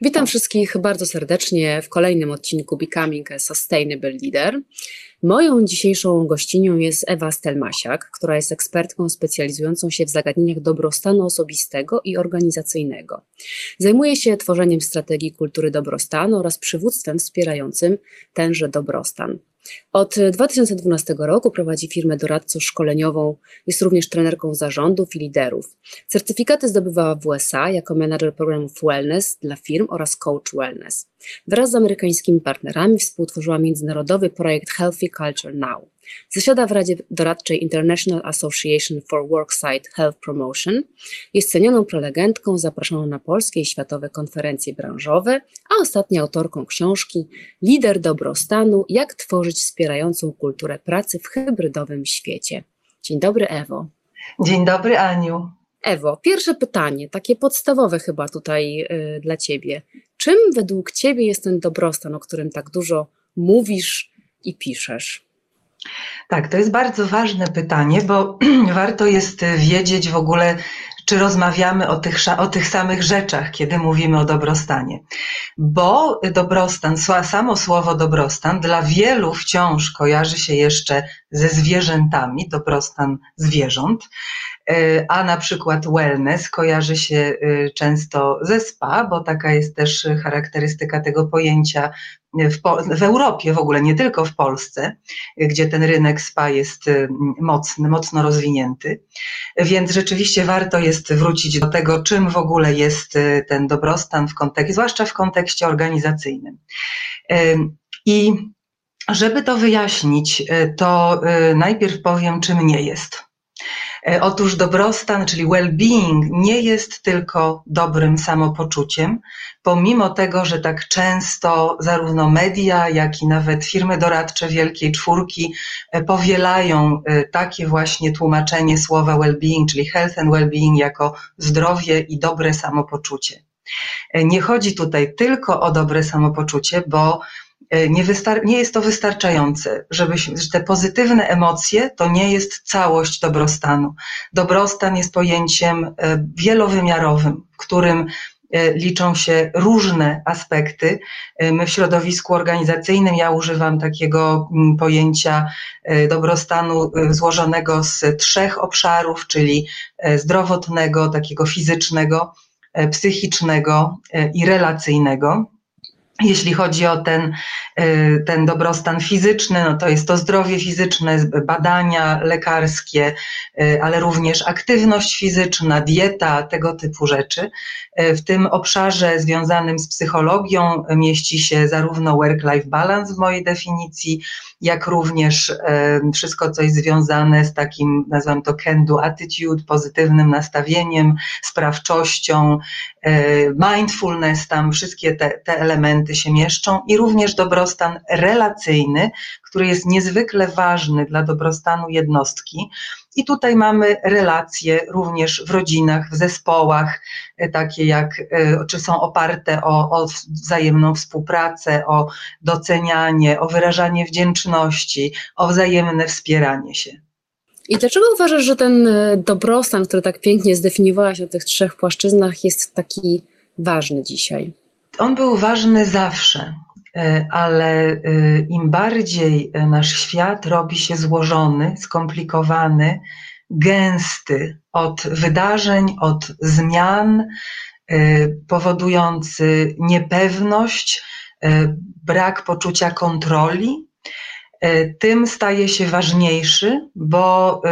Witam wszystkich bardzo serdecznie w kolejnym odcinku Becoming a Sustainable Leader. Moją dzisiejszą gościnią jest Ewa Stelmasiak, która jest ekspertką specjalizującą się w zagadnieniach dobrostanu osobistego i organizacyjnego. Zajmuje się tworzeniem strategii kultury dobrostanu oraz przywództwem wspierającym tenże dobrostan. Od 2012 roku prowadzi firmę doradczo-szkoleniową, jest również trenerką zarządów i liderów. Certyfikaty zdobywała w USA jako menadżer programów wellness dla firm oraz coach wellness. Wraz z amerykańskimi partnerami współtworzyła międzynarodowy projekt Healthy Culture Now. Zasiada w Radzie Doradczej International Association for Worksite Health Promotion. Jest cenioną prelegentką zaproszoną na polskie i światowe konferencje branżowe, a ostatnio autorką książki Lider dobrostanu: Jak tworzyć wspierającą kulturę pracy w hybrydowym świecie. Dzień dobry, Ewo. Dzień dobry, Aniu. Ewo, pierwsze pytanie, takie podstawowe chyba tutaj y, dla Ciebie. Czym według Ciebie jest ten dobrostan, o którym tak dużo mówisz i piszesz? Tak, to jest bardzo ważne pytanie, bo warto jest wiedzieć w ogóle, czy rozmawiamy o tych, o tych samych rzeczach, kiedy mówimy o dobrostanie. Bo dobrostan, samo słowo dobrostan dla wielu wciąż kojarzy się jeszcze ze zwierzętami, dobrostan zwierząt, a na przykład wellness kojarzy się e, często ze spa, bo taka jest też charakterystyka tego pojęcia w, w, Europie w ogóle, nie tylko w Polsce, gdzie ten rynek spa jest y, mocny, mocno rozwinięty. Więc rzeczywiście warto jest wrócić do tego, czym w ogóle jest y, ten dobrostan w kontekście, zwłaszcza w kontekście organizacyjnym. I żeby to wyjaśnić, y, to najpierw powiem, czym nie jest. E, otóż dobrostan, czyli well-being, nie jest tylko dobrym samopoczuciem, pomimo tego, że tak często zarówno media, jak i nawet firmy doradcze Wielkiej Czwórki e, powielają e, takie właśnie tłumaczenie słowa well-being, czyli health and well-being jako zdrowie i dobre samopoczucie. Nie chodzi tutaj tylko o dobre samopoczucie, bo nie, nie, jest to wystarczające, żeby że te pozytywne emocje to nie jest całość dobrostanu. Dobrostan jest pojęciem e, wielowymiarowym, w którym e, liczą się różne aspekty. My w środowisku organizacyjnym, ja używam takiego mm, pojęcia dobrostanu złożonego z trzech obszarów, czyli zdrowotnego, takiego fizycznego, psychicznego i relacyjnego. Jeśli chodzi o ten, y, ten dobrostan fizyczny, no to jest to zdrowie fizyczne, badania lekarskie, y, ale również aktywność fizyczna, dieta, tego typu rzeczy. Y, w tym obszarze związanym z psychologią mieści się zarówno work-life balance w mojej definicji, jak również wszystko, co jest związane z takim, nazywam to can-do attitude, pozytywnym nastawieniem, sprawczością, mindfulness, tam wszystkie te, te elementy elementy się mieszczą i również dobrostan relacyjny, który jest niezwykle ważny dla dobrostanu jednostki. I tutaj mamy relacje również w rodzinach, w zespołach, e, takie jak, e, czy są oparte o, o wzajemną współpracę, o docenianie, o wyrażanie wdzięczności, o wzajemne wspieranie się. I dlaczego uważasz, że ten e, dobrostan, który tak pięknie zdefiniowałaś na tych trzech płaszczyznach, jest taki ważny dzisiaj? On był ważny zawsze, e, ale e, im bardziej e, nasz świat robi się złożony, skomplikowany, gęsty od wydarzeń, od zmian, powodujący niepewność, brak poczucia kontroli, tym staje się ważniejszy, bo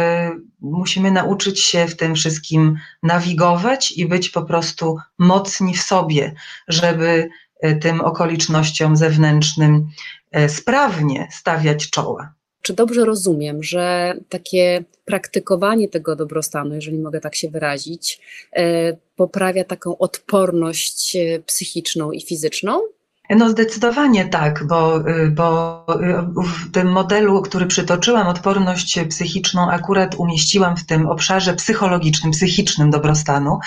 musimy nauczyć się w tym wszystkim nawigować i być po prostu mocni w sobie, żeby e, tym okolicznościom zewnętrznym e, sprawnie stawiać czoła. Czy dobrze rozumiem, że takie praktykowanie tego dobrostanu, jeżeli mogę tak się wyrazić, e, poprawia taką odporność psychiczną i fizyczną? No zdecydowanie tak, bo, y, bo y, w tym modelu, który przytoczyłam, odporność psychiczną akurat umieściłam w tym obszarze psychologicznym, psychicznym dobrostanu,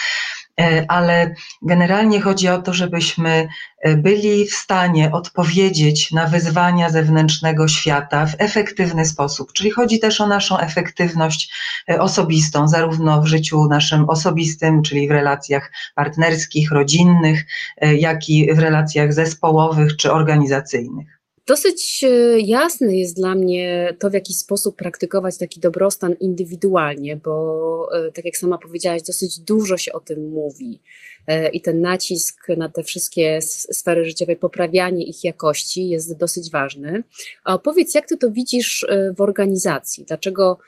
ale generalnie chodzi o to, żebyśmy byli w stanie odpowiedzieć na wyzwania zewnętrznego świata w efektywny sposób. Czyli chodzi też o naszą efektywność osobistą, zarówno w życiu naszym osobistym, czyli w relacjach partnerskich, rodzinnych, jak i w relacjach zespołowych czy organizacyjnych. Dosyć e, jasne jest dla mnie to, w jaki sposób praktykować taki dobrostan indywidualnie, bo e, tak jak sama powiedziałaś, dosyć dużo się o tym mówi e, i ten nacisk na te wszystkie sfery życiowe, poprawianie ich jakości jest dosyć ważny. A opowiedz, jak ty to widzisz w organizacji? Dlaczego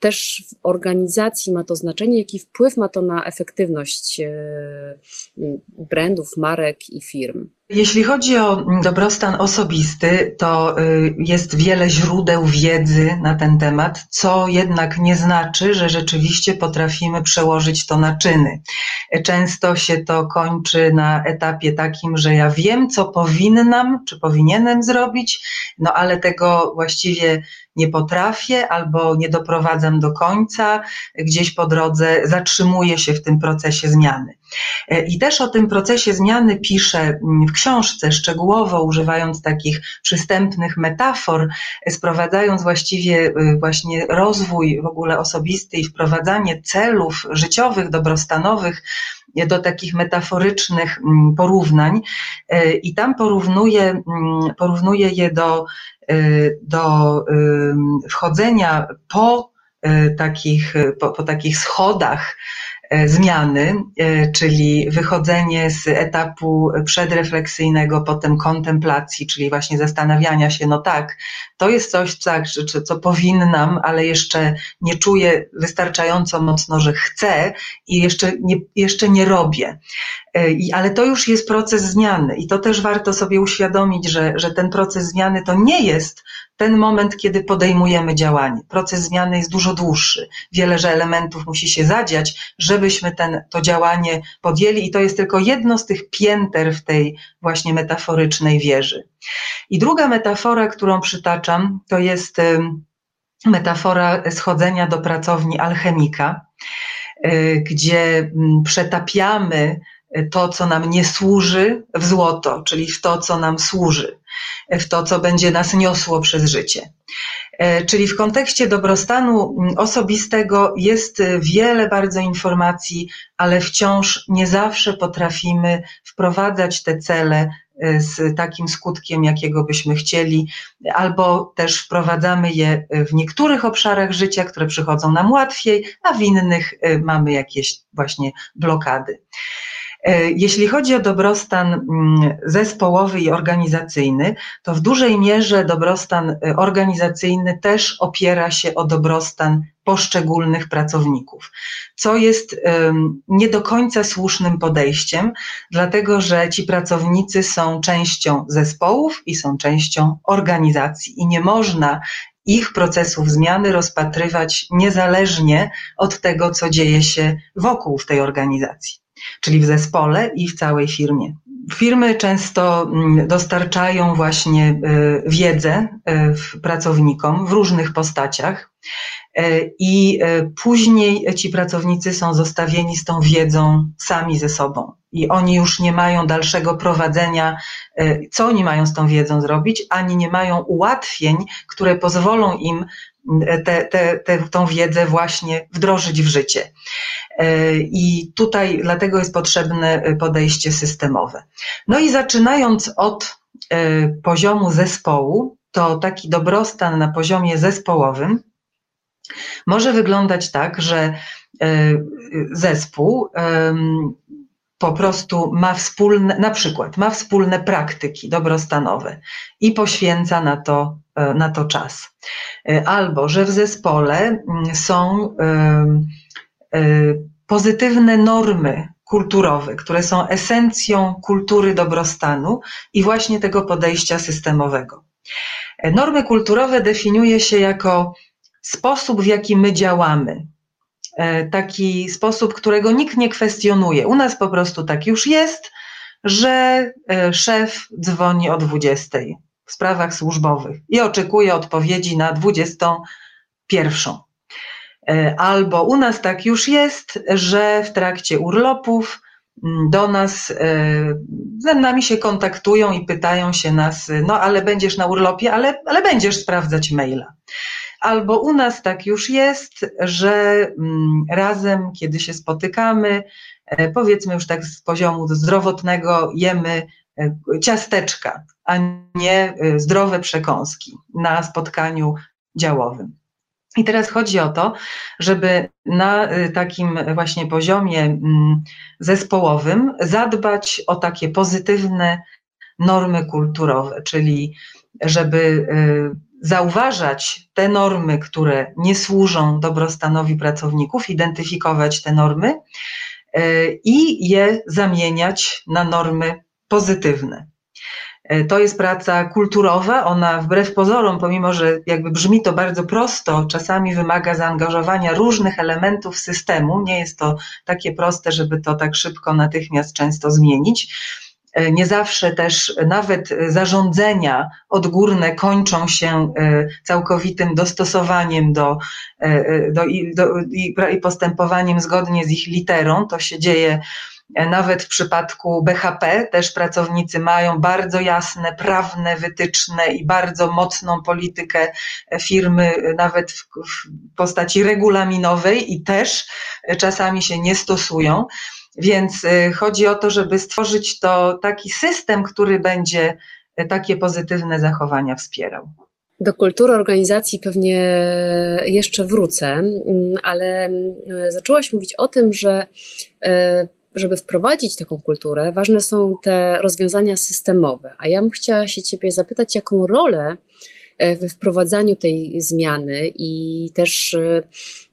też w organizacji ma to znaczenie, jaki wpływ ma to na efektywność brandów, marek i firm? Jeśli chodzi o dobrostan osobisty, to y, jest wiele źródeł wiedzy na ten temat, co jednak nie znaczy, że rzeczywiście potrafimy przełożyć to na czyny. Często się to kończy na etapie takim, że ja wiem, co powinnam czy powinienem zrobić, no ale tego właściwie nie potrafię albo nie doprowadzam do końca, gdzieś po drodze zatrzymuję się w tym procesie zmiany. E, I też o tym procesie zmiany piszę mm, w książce, szczegółowo używając takich przystępnych metafor, sprowadzając właściwie y, właśnie rozwój w ogóle osobisty i wprowadzanie celów życiowych, dobrostanowych do takich metaforycznych mm, porównań. E, I tam porównuję, mm, porównuję je do, do wchodzenia po takich, po, po takich schodach E, zmiany, e, czyli wychodzenie z etapu przedrefleksyjnego, potem kontemplacji, czyli właśnie zastanawiania się, no tak, to jest coś, tak, co powinnam, ale jeszcze nie czuję wystarczająco mocno, że chcę i jeszcze nie, jeszcze nie robię. E, ale to już jest proces zmiany i to też warto sobie uświadomić, że, że ten proces zmiany to nie jest ten moment, kiedy podejmujemy działanie. Proces zmiany jest dużo dłuższy. Wiele że elementów musi się zadziać, żebyśmy ten, to działanie podjęli i to jest tylko jedno z tych pięter w tej właśnie metaforycznej wieży. I druga metafora, którą przytaczam, to jest metafora schodzenia do pracowni alchemika, y, gdzie przetapiamy to, co nam nie służy, w złoto, czyli w to, co nam służy, w to, co będzie nas niosło przez życie. E, czyli w kontekście dobrostanu osobistego jest wiele bardzo informacji, ale wciąż nie zawsze potrafimy wprowadzać te cele e, z takim skutkiem, jakiego byśmy chcieli, albo też wprowadzamy je w niektórych obszarach życia, które przychodzą nam łatwiej, a w innych mamy jakieś właśnie blokady. E, jeśli chodzi o dobrostan mm, zespołowy i organizacyjny, to w dużej mierze dobrostan e, organizacyjny też opiera się o dobrostan poszczególnych pracowników, co jest nie do końca słusznym podejściem, dlatego że ci pracownicy są częścią zespołów i są częścią organizacji i nie można ich procesów zmiany rozpatrywać niezależnie od tego, co dzieje się wokół w tej organizacji czyli w zespole i w całej firmie. Firmy często mm, dostarczają właśnie e, wiedzę e, pracownikom w różnych postaciach e, i później ci pracownicy są zostawieni z tą wiedzą sami ze sobą. I oni już nie mają dalszego prowadzenia, co oni mają z tą wiedzą zrobić, ani nie mają ułatwień, które pozwolą im te, te, te, tą wiedzę właśnie wdrożyć w życie. E, I tutaj dlatego jest potrzebne podejście systemowe. No i zaczynając od e, poziomu zespołu, to taki dobrostan na poziomie zespołowym może wyglądać tak, że e, zespół po prostu ma wspólne, na przykład ma wspólne praktyki dobrostanowe i poświęca na to, na to czas. Albo, że w zespole mm, są pozytywne normy kulturowe, które są esencją kultury dobrostanu i właśnie tego podejścia systemowego. Normy kulturowe definiuje się jako sposób, w jaki my działamy. E, taki sposób, którego nikt nie kwestionuje. U nas po prostu tak już jest, że e, szef dzwoni o 20 w sprawach służbowych i oczekuje odpowiedzi na 21. Albo u nas tak już jest, że w trakcie urlopów mm, do nas, z nami się kontaktują i pytają się nas, no ale będziesz na urlopie, ale, ale będziesz sprawdzać maila. Albo u nas tak już jest, że mm, razem, kiedy się spotykamy, e, powiedzmy już tak z poziomu zdrowotnego, jemy e, ciasteczka, a nie e, zdrowe przekąski na spotkaniu działowym. I teraz chodzi o to, żeby na takim właśnie poziomie mm, zespołowym zadbać o takie pozytywne normy kulturowe, czyli żeby zauważać te normy, które nie służą dobrostanowi pracowników, identyfikować te normy e, i je zamieniać na normy pozytywne. E, to jest praca kulturowa, ona wbrew pozorom, pomimo że jakby brzmi to bardzo prosto, czasami wymaga zaangażowania różnych elementów systemu. Nie jest to takie proste, żeby to tak szybko, natychmiast często zmienić E, nie zawsze też nawet zarządzenia odgórne kończą się e, całkowitym dostosowaniem do, do, do, i postępowaniem zgodnie z ich literą. To się dzieje nawet w przypadku BHP też pracownicy mają bardzo jasne, prawne wytyczne i bardzo mocną politykę firmy, nawet w, w postaci regulaminowej, i też czasami się nie stosują. Więc chodzi o to, żeby stworzyć to taki system, który będzie takie pozytywne zachowania wspierał. Do kultury organizacji pewnie jeszcze wrócę, mm, ale mm, zaczęłaś mówić o tym, że żeby wprowadzić taką kulturę, ważne są te rozwiązania systemowe. A ja bym chciała się Ciebie zapytać, jaką rolę E, we wprowadzaniu tej zmiany i też e,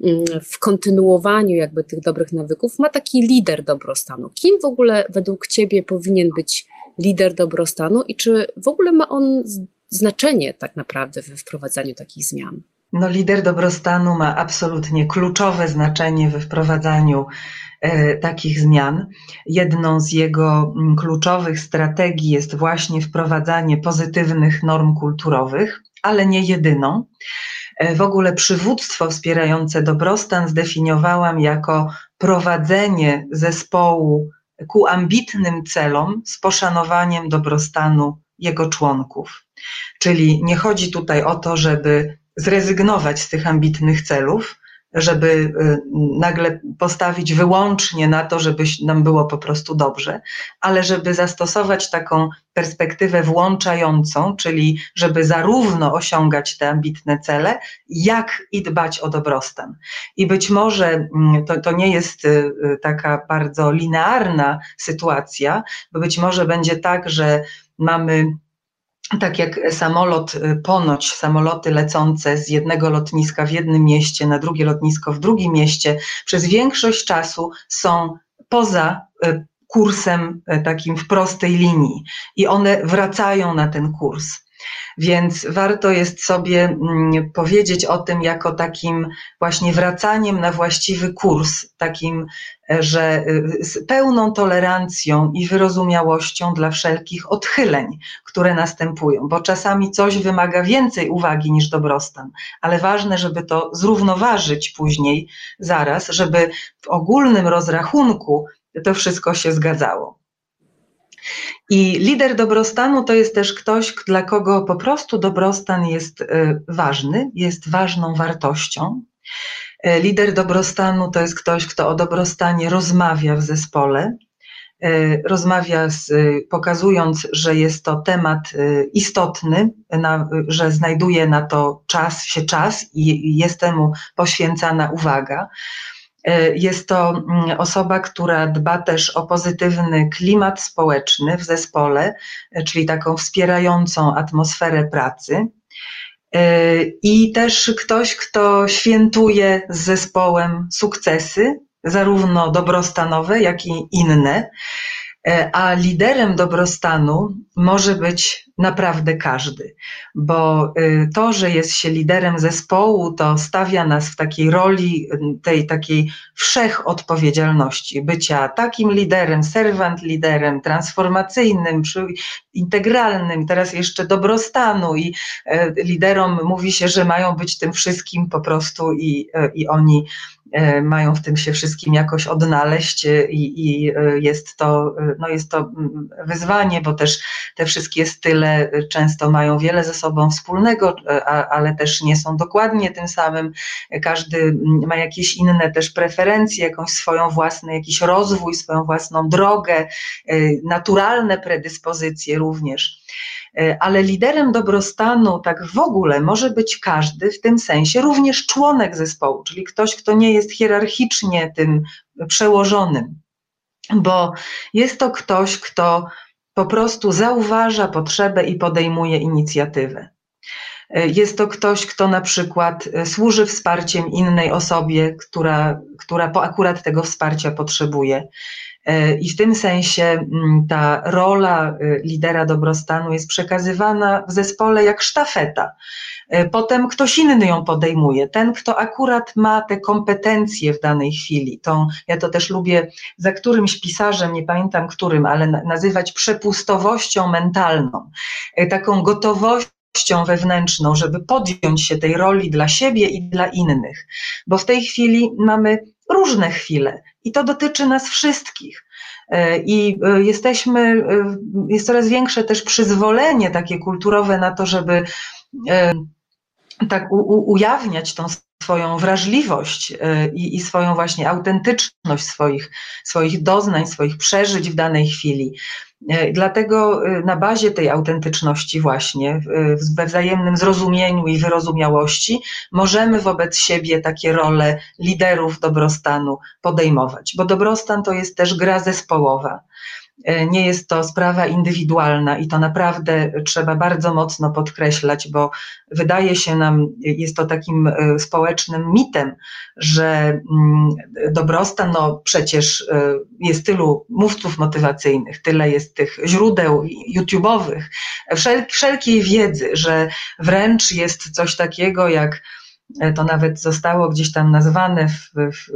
mm, w kontynuowaniu jakby tych dobrych nawyków ma taki lider dobrostanu. Kim w ogóle według Ciebie powinien być lider dobrostanu i czy w ogóle ma on znaczenie tak naprawdę we wprowadzaniu takich zmian? No, lider dobrostanu ma absolutnie kluczowe znaczenie we wprowadzaniu e, takich zmian. Jedną z jego mm, kluczowych strategii jest właśnie wprowadzanie pozytywnych norm kulturowych ale nie jedyną. E, w ogóle przywództwo wspierające dobrostan zdefiniowałam jako prowadzenie zespołu ku ambitnym celom z poszanowaniem dobrostanu jego członków. Czyli nie chodzi tutaj o to, żeby zrezygnować z tych ambitnych celów, żeby y, nagle postawić wyłącznie na to, żeby nam było po prostu dobrze, ale żeby zastosować taką perspektywę włączającą, czyli żeby zarówno osiągać te ambitne cele, jak i dbać o dobrostan. I być może mm, to, to nie jest y, y, taka bardzo linearna sytuacja, bo być może będzie tak, że mamy tak jak samolot, y, ponoć samoloty lecące z jednego lotniska w jednym mieście na drugie lotnisko w drugim mieście, przez większość czasu są poza y, kursem y, takim w prostej linii i one wracają na ten kurs. Więc warto jest sobie mm, powiedzieć o tym jako takim właśnie wracaniem na właściwy kurs, takim, e, że y, z pełną tolerancją i wyrozumiałością dla wszelkich odchyleń, które następują, bo czasami coś wymaga więcej uwagi niż dobrostan, ale ważne, żeby to zrównoważyć później, zaraz, żeby w ogólnym rozrachunku to wszystko się zgadzało. I lider dobrostanu to jest też ktoś, dla kogo po prostu dobrostan jest e, ważny, jest ważną wartością. E, lider dobrostanu to jest ktoś, kto o dobrostanie rozmawia w zespole, e, rozmawia, z, pokazując, że jest to temat istotny, na, że znajduje na to czas, się czas i jest temu poświęcana uwaga. E, jest to mm, osoba, która dba też o pozytywny klimat społeczny w zespole, e, czyli taką wspierającą atmosferę pracy. E, I też ktoś, kto świętuje z zespołem sukcesy, zarówno dobrostanowe, jak i inne. E, a liderem dobrostanu może być naprawdę każdy, bo y, to, że jest się liderem zespołu, to stawia nas w takiej roli y, tej takiej wszechodpowiedzialności, bycia takim liderem, serwant liderem, transformacyjnym, integralnym, teraz jeszcze dobrostanu i e, liderom mówi się, że mają być tym wszystkim po prostu i, e, i oni mają w tym się wszystkim jakoś odnaleźć e, i, i, e, jest, to, no jest to mm, wyzwanie, bo też te wszystkie style często mają wiele ze sobą wspólnego, ale też nie są dokładnie tym samym. Każdy mm, ma jakieś inne też preferencje, jakąś swoją własną, jakiś rozwój, swoją własną drogę, naturalne predyspozycje również. E, ale liderem dobrostanu tak w ogóle może być każdy, w tym sensie również członek zespołu, czyli ktoś, kto nie jest hierarchicznie tym przełożonym, bo jest to ktoś, kto po prostu zauważa potrzebę i podejmuje inicjatywę. E, jest to ktoś, kto na przykład e, służy wsparciem innej osobie, która, która akurat tego wsparcia potrzebuje. E, I w tym sensie mm, ta rola y, lidera dobrostanu jest przekazywana w zespole jak sztafeta. E, potem ktoś inny ją podejmuje, ten, kto akurat ma te kompetencje w danej chwili. Tą, ja to też lubię za którymś pisarzem, nie pamiętam którym, ale nazywać przepustowością mentalną, e, taką gotowością wewnętrzną, żeby podjąć się tej roli dla siebie i dla innych. Bo w tej chwili mamy różne chwile i to dotyczy nas wszystkich. E, I e, jesteśmy, e, jest coraz większe też przyzwolenie takie kulturowe na to, żeby tak u, ujawniać tą swoją wrażliwość i, i, swoją właśnie autentyczność swoich, swoich doznań, swoich przeżyć w danej chwili. E, dlatego e, na bazie tej autentyczności właśnie, we wzajemnym zrozumieniu i wyrozumiałości możemy wobec siebie takie role liderów dobrostanu podejmować, bo dobrostan to jest też gra zespołowa. E, nie jest to sprawa indywidualna i to naprawdę trzeba bardzo mocno podkreślać, bo wydaje się nam, jest to takim e, społecznym mitem, że mm, dobrostan, no przecież e, jest tylu mówców motywacyjnych, tyle jest tych źródeł YouTube'owych, wszelkiej wiedzy, że wręcz jest coś takiego jak to nawet zostało gdzieś tam nazwane, w, w,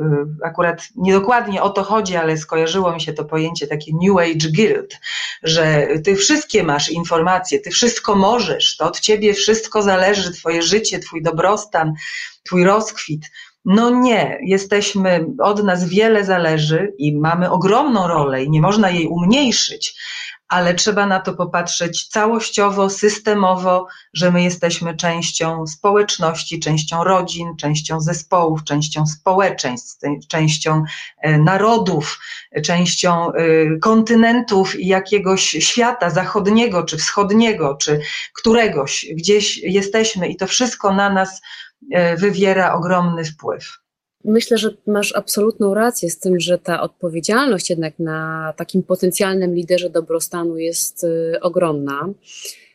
akurat niedokładnie o to chodzi, ale skojarzyło mi się to pojęcie takie New Age Guild, że ty wszystkie masz informacje, ty wszystko możesz, to od ciebie wszystko zależy, twoje życie, twój dobrostan, twój rozkwit. No nie, jesteśmy, od nas wiele zależy i mamy ogromną rolę i nie można jej umniejszyć, ale trzeba na to popatrzeć całościowo, systemowo, że my jesteśmy częścią społeczności, częścią rodzin, częścią zespołów, częścią społeczeństw, częścią e, narodów, częścią e, kontynentów i jakiegoś świata zachodniego czy wschodniego, czy któregoś. Gdzieś jesteśmy i to wszystko na nas e, wywiera ogromny wpływ. Myślę, że masz absolutną rację z tym, że ta odpowiedzialność jednak na takim potencjalnym liderze dobrostanu jest y, ogromna.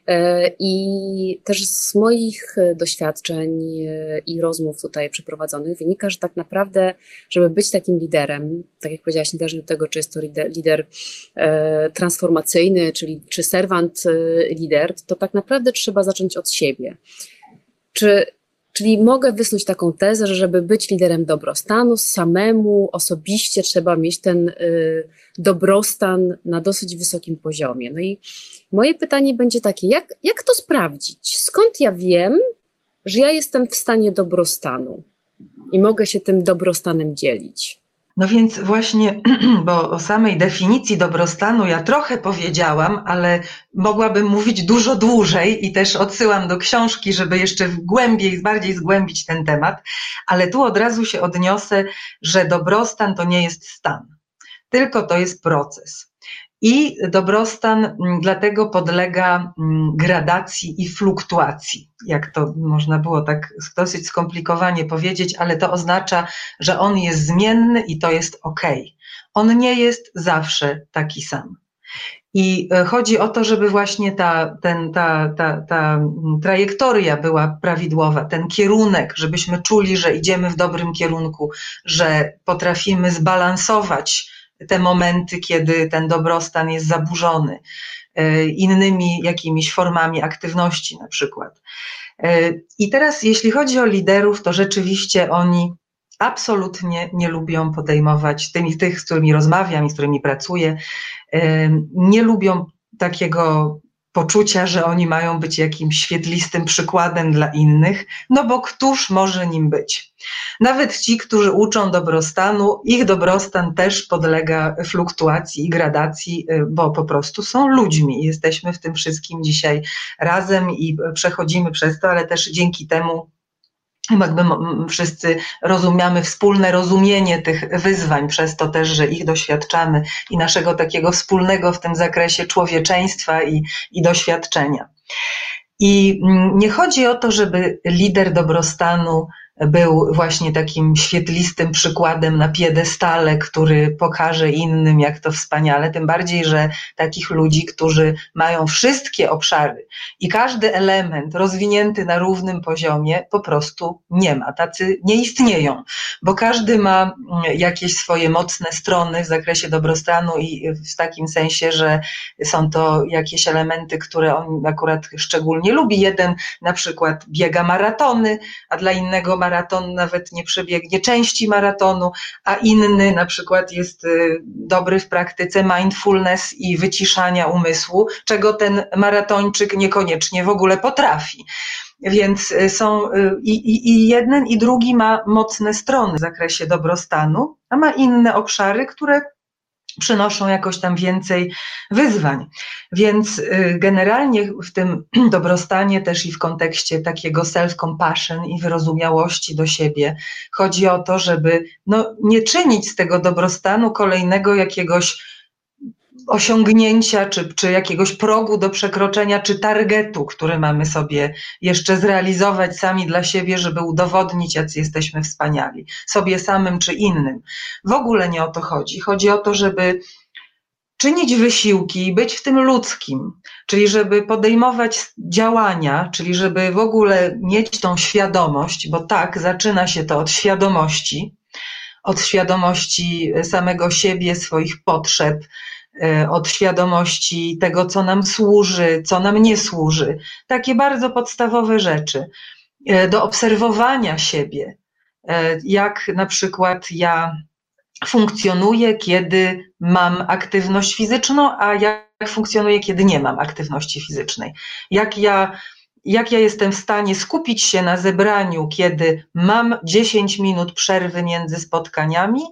E, I też z moich doświadczeń y, i rozmów tutaj przeprowadzonych wynika, że tak naprawdę, żeby być takim liderem, tak jak powiedziałaś, niezależnie od tego, czy jest to lider, lider e, transformacyjny, czyli czy serwant y, lider, to tak naprawdę trzeba zacząć od siebie. Czy Czyli mogę wysnuć taką tezę, że żeby być liderem dobrostanu, samemu osobiście trzeba mieć ten y, dobrostan na dosyć wysokim poziomie. No i moje pytanie będzie takie, jak, jak to sprawdzić? Skąd ja wiem, że ja jestem w stanie dobrostanu i mogę się tym dobrostanem dzielić? No więc właśnie, bo o samej definicji dobrostanu ja trochę powiedziałam, ale mogłabym mówić dużo dłużej i też odsyłam do książki, żeby jeszcze głębiej, bardziej zgłębić ten temat, ale tu od razu się odniosę, że dobrostan to nie jest stan, tylko to jest proces. I dobrostan mm, dlatego podlega mm, gradacji i fluktuacji, jak to można było tak dosyć skomplikowanie powiedzieć, ale to oznacza, że on jest zmienny i to jest ok. On nie jest zawsze taki sam. I e, chodzi o to, żeby właśnie ta, ten, ta, ta, ta mm, trajektoria była prawidłowa, ten kierunek, żebyśmy czuli, że idziemy w dobrym kierunku, że potrafimy zbalansować te momenty, kiedy ten dobrostan jest zaburzony innymi jakimiś formami aktywności na przykład. I teraz, jeśli chodzi o liderów, to rzeczywiście oni absolutnie nie lubią podejmować, tymi, tych, z którymi rozmawiam i z którymi pracuję, nie lubią takiego poczucia, że oni mają być jakimś świetlistym przykładem dla innych, no bo któż może nim być? Nawet ci, którzy uczą dobrostanu, ich dobrostan też podlega fluktuacji i gradacji, y, bo po prostu są ludźmi. Jesteśmy w tym wszystkim dzisiaj razem i przechodzimy przez to, ale też dzięki temu jakby wszyscy rozumiamy wspólne rozumienie tych wyzwań, przez to też, że ich doświadczamy i naszego takiego wspólnego w tym zakresie człowieczeństwa i, i doświadczenia. I nie chodzi o to, żeby lider dobrostanu był właśnie takim świetlistym przykładem na piedestale, który pokaże innym, jak to wspaniale. Tym bardziej, że takich ludzi, którzy mają wszystkie obszary i każdy element rozwinięty na równym poziomie, po prostu nie ma. Tacy nie istnieją, bo każdy ma mm, jakieś swoje mocne strony w zakresie dobrostanu i w takim sensie, że są to jakieś elementy, które on akurat szczególnie lubi. Jeden na przykład biega maratony, a dla innego maraton nawet nie przebiegnie części maratonu, a inny na przykład jest y, dobry w praktyce mindfulness i wyciszania umysłu, czego ten maratończyk niekoniecznie w ogóle potrafi. Więc y, są y, i, i jeden i drugi ma mocne strony w zakresie dobrostanu, a ma inne obszary, które przynoszą jakoś tam więcej wyzwań. Więc y, generalnie w tym dobrostanie też i w kontekście takiego self-compassion i wyrozumiałości do siebie chodzi o to, żeby no, nie czynić z tego dobrostanu kolejnego jakiegoś osiągnięcia, czy, czy jakiegoś progu do przekroczenia, czy targetu, który mamy sobie jeszcze zrealizować sami dla siebie, żeby udowodnić, jacy jesteśmy wspaniali, sobie samym czy innym. W ogóle nie o to chodzi. Chodzi o to, żeby czynić wysiłki, być w tym ludzkim, czyli żeby podejmować działania, czyli żeby w ogóle mieć tą świadomość, bo tak, zaczyna się to od świadomości, od świadomości samego siebie, swoich potrzeb, od świadomości tego, co nam służy, co nam nie służy. Takie bardzo podstawowe rzeczy. E, do obserwowania siebie, e, jak na przykład ja funkcjonuję, kiedy mam aktywność fizyczną, a jak funkcjonuję, kiedy nie mam aktywności fizycznej. Jak ja, jak ja jestem w stanie skupić się na zebraniu, kiedy mam 10 minut przerwy między spotkaniami,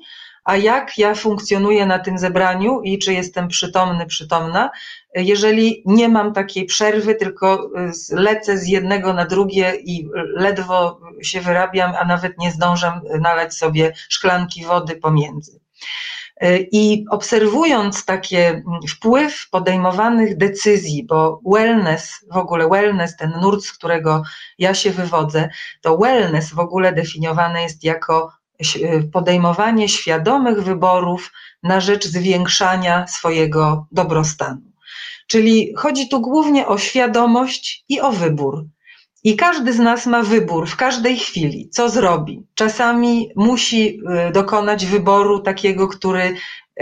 a jak ja funkcjonuję na tym zebraniu i czy jestem przytomny, przytomna, jeżeli nie mam takiej przerwy, tylko y, lecę z jednego na drugie i ledwo się wyrabiam, a nawet nie zdążę nalać sobie szklanki wody pomiędzy. Y, I obserwując takie mm, wpływ podejmowanych decyzji, bo wellness, w ogóle wellness, ten nurt, z którego ja się wywodzę, to wellness w ogóle definiowane jest jako podejmowanie świadomych wyborów na rzecz zwiększania swojego dobrostanu. Czyli chodzi tu głównie o świadomość i o wybór. I każdy z nas ma wybór w każdej chwili, co zrobi. Czasami musi y, dokonać wyboru takiego, który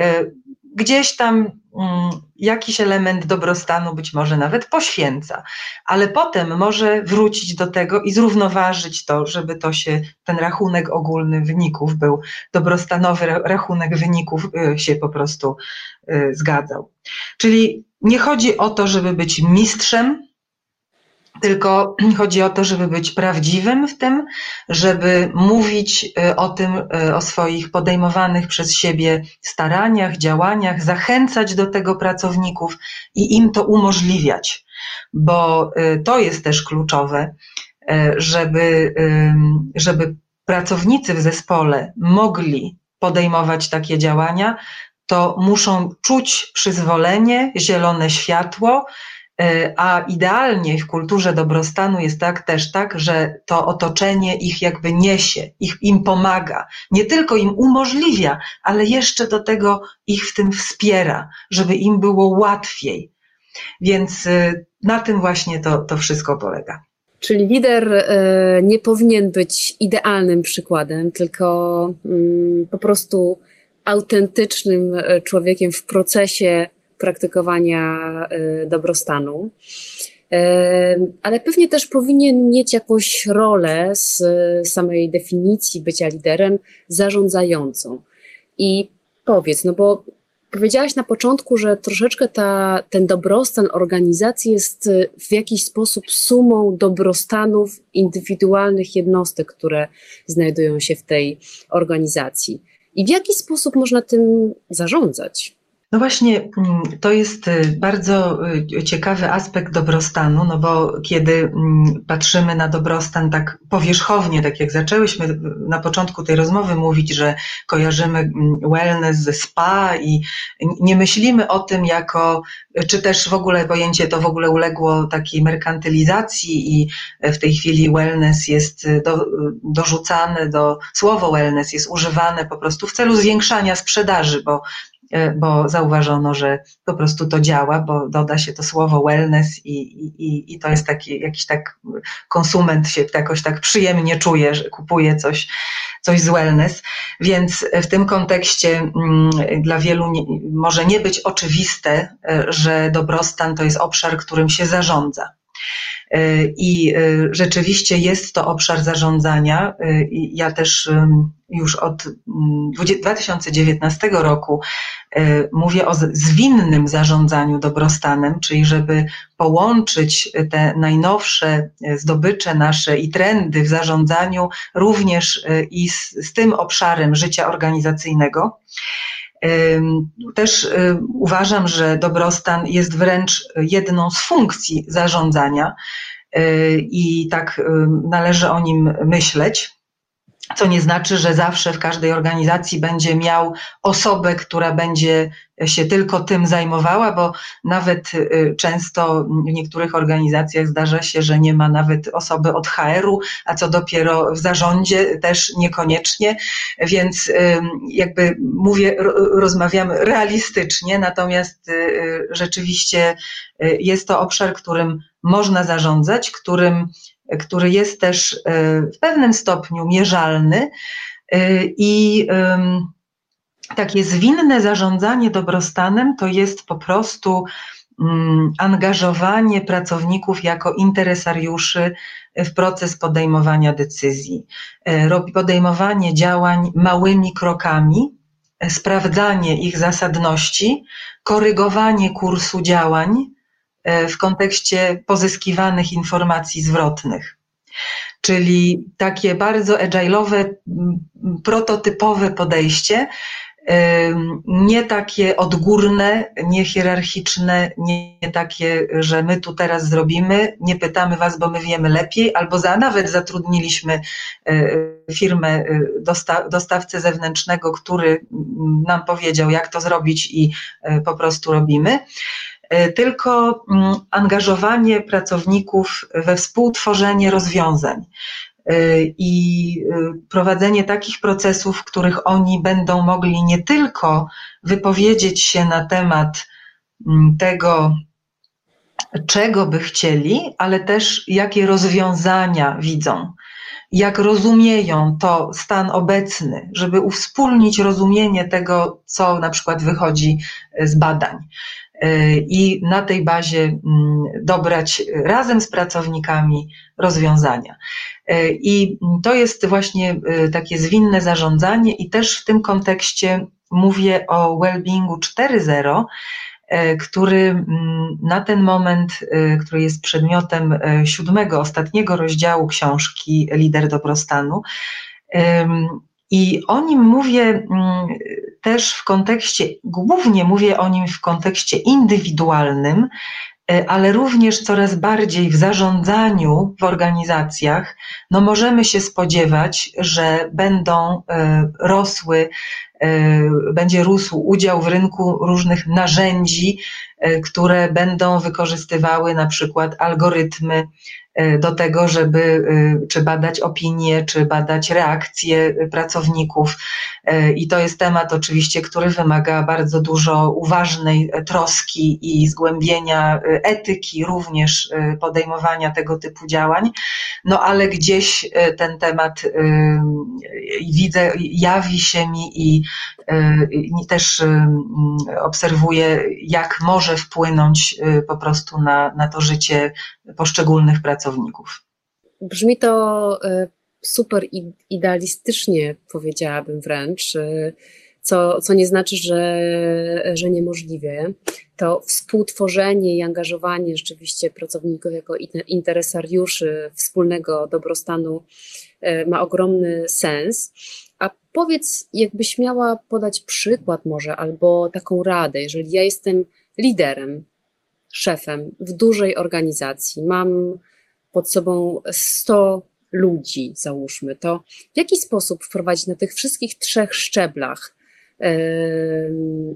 y, gdzieś tam mm, jakiś element dobrostanu być może nawet poświęca, ale potem może wrócić do tego i zrównoważyć to, żeby to się, ten rachunek ogólny wyników był, dobrostanowy rachunek wyników y, się po prostu y, zgadzał. Czyli nie chodzi o to, żeby być mistrzem, tylko chodzi o to, żeby być prawdziwym w tym, żeby mówić y, o tym, y, o swoich podejmowanych przez siebie staraniach, działaniach, zachęcać do tego pracowników i im to umożliwiać, bo y, to jest też kluczowe, żeby, żeby pracownicy w zespole mogli podejmować takie działania, to muszą czuć przyzwolenie, zielone światło, a idealnie w kulturze dobrostanu jest tak też tak, że to otoczenie ich jakby niesie, ich, im pomaga, nie tylko im umożliwia, ale jeszcze do tego ich w tym wspiera, żeby im było łatwiej. Więc e, na tym właśnie to, to wszystko polega. Czyli lider e, nie powinien być idealnym przykładem, tylko mm, po prostu autentycznym człowiekiem w procesie praktykowania dobrostanu ale pewnie też powinien mieć jakąś rolę z samej definicji bycia liderem zarządzającą. I powiedz, no bo powiedziałaś na początku, że troszeczkę ta, ten dobrostan organizacji jest w jakiś sposób sumą dobrostanów indywidualnych jednostek, które znajdują się w tej organizacji. I w jaki sposób można tym zarządzać? No właśnie, mm, to jest y, bardzo y, ciekawy aspekt dobrostanu, no bo kiedy mm, patrzymy na dobrostan tak powierzchownie, tak jak zaczęłyśmy na początku tej rozmowy mówić, że kojarzymy mm, wellness ze spa i nie myślimy o tym jako, czy też w ogóle pojęcie to w ogóle uległo takiej merkantylizacji i w tej chwili wellness jest do, dorzucane do, słowo wellness jest używane po prostu w celu zwiększania sprzedaży, bo bo zauważono, że po prostu to działa, bo doda się to słowo wellness i, i, i to jest taki jakiś tak konsument się jakoś tak przyjemnie czuje, że kupuje coś, coś z wellness. Więc w tym kontekście mm, dla wielu nie, może nie być oczywiste, e, że dobrostan to jest obszar, którym się zarządza. E, I rzeczywiście jest to obszar zarządzania. Ja też już od 2019 mm, roku e, mówię o zwinnym zarządzaniu dobrostanem, czyli żeby połączyć te najnowsze e, zdobycze nasze i trendy w zarządzaniu również e, i z, z tym obszarem życia organizacyjnego. Też uważam, że dobrostan jest wręcz jedną z funkcji zarządzania i tak należy o nim myśleć co nie znaczy, że zawsze w każdej organizacji będzie miał osobę, która będzie się tylko tym zajmowała, bo nawet y, często w niektórych organizacjach zdarza się, że nie ma nawet osoby od HR-u, a co dopiero w zarządzie też niekoniecznie, więc jakby mówię, rozmawiamy realistycznie, natomiast y, rzeczywiście y, jest to obszar, którym można zarządzać, którym który jest też e, w pewnym stopniu mierzalny e, i takie zwinne zarządzanie dobrostanem to jest po prostu mm, angażowanie pracowników jako interesariuszy w proces podejmowania decyzji, e, podejmowanie działań małymi krokami, sprawdzanie ich zasadności, korygowanie kursu działań, w kontekście pozyskiwanych informacji zwrotnych. Czyli takie bardzo agile'owe, prototypowe podejście, e, nie takie odgórne, nie hierarchiczne, nie takie, że my tu teraz zrobimy, nie pytamy was, bo my wiemy lepiej, albo za, nawet zatrudniliśmy e, firmę, dostawcę zewnętrznego, który nam powiedział, jak to zrobić i po prostu robimy E, tylko mm, angażowanie pracowników we współtworzenie rozwiązań. E, i e, prowadzenie takich procesów, w których oni będą mogli nie tylko wypowiedzieć się na temat mm, tego, czego by chcieli, ale też jakie rozwiązania widzą, jak rozumieją to stan obecny, żeby uwspólnić rozumienie tego, co na przykład wychodzi z badań i na tej bazie mm, dobrać razem z pracownikami rozwiązania. E, I to jest właśnie e, takie zwinne zarządzanie, i też w tym kontekście mówię o well-beingu 4.0, e, który mm, na ten moment, który jest przedmiotem siódmego, ostatniego rozdziału książki Lider dobrostanu, i o nim mówię mm, też w kontekście, głównie mówię o nim w kontekście indywidualnym, e, ale również coraz bardziej w zarządzaniu w organizacjach, no możemy się spodziewać, że będą e, rosły, e, będzie rósł udział w rynku różnych narzędzi, które będą wykorzystywały na przykład algorytmy do tego, żeby czy badać opinie, czy badać reakcje pracowników. I to jest temat oczywiście, który wymaga bardzo dużo uważnej troski i zgłębienia etyki, również podejmowania tego typu działań. No ale gdzieś ten temat widzę, jawi się mi i, i też obserwuję, jak może wpłynąć po prostu na, na to życie poszczególnych pracowników. Brzmi to e, super idealistycznie, powiedziałabym wręcz, e, co, co nie znaczy, że, że niemożliwe. To współtworzenie i angażowanie rzeczywiście pracowników jako interesariuszy wspólnego dobrostanu e, ma ogromny sens. A powiedz, jakbyś miała podać przykład może albo taką radę, jeżeli ja jestem liderem, szefem w dużej organizacji, mam pod sobą 100 ludzi, załóżmy, to w jaki sposób wprowadzić na tych wszystkich trzech szczeblach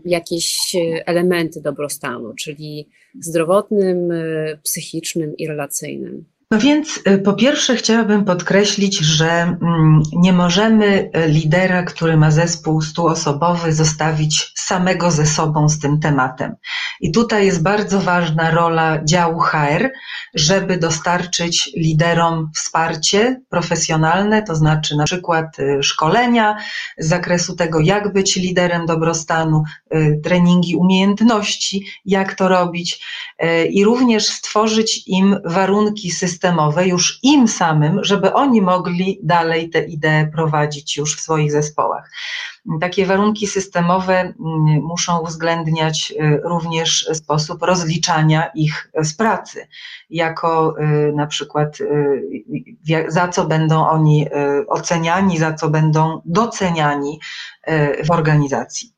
jakieś elementy dobrostanu, czyli zdrowotnym, e, psychicznym i relacyjnym? No więc y, po pierwsze chciałabym podkreślić, że mm, nie możemy y, lidera, który ma zespół stuosobowy, zostawić samego ze sobą z tym tematem. I tutaj jest bardzo ważna rola działu HR, żeby dostarczyć liderom wsparcie profesjonalne, to znaczy na przykład y, szkolenia z zakresu tego, jak być liderem dobrostanu, treningi umiejętności, jak to robić i również stworzyć im warunki systemowe już im samym, żeby oni mogli dalej te idee prowadzić już w swoich zespołach. Takie warunki systemowe mm, muszą uwzględniać y, również sposób rozliczania ich z pracy, jako y, na przykład y, za co będą oni oceniani, za co będą doceniani w organizacji.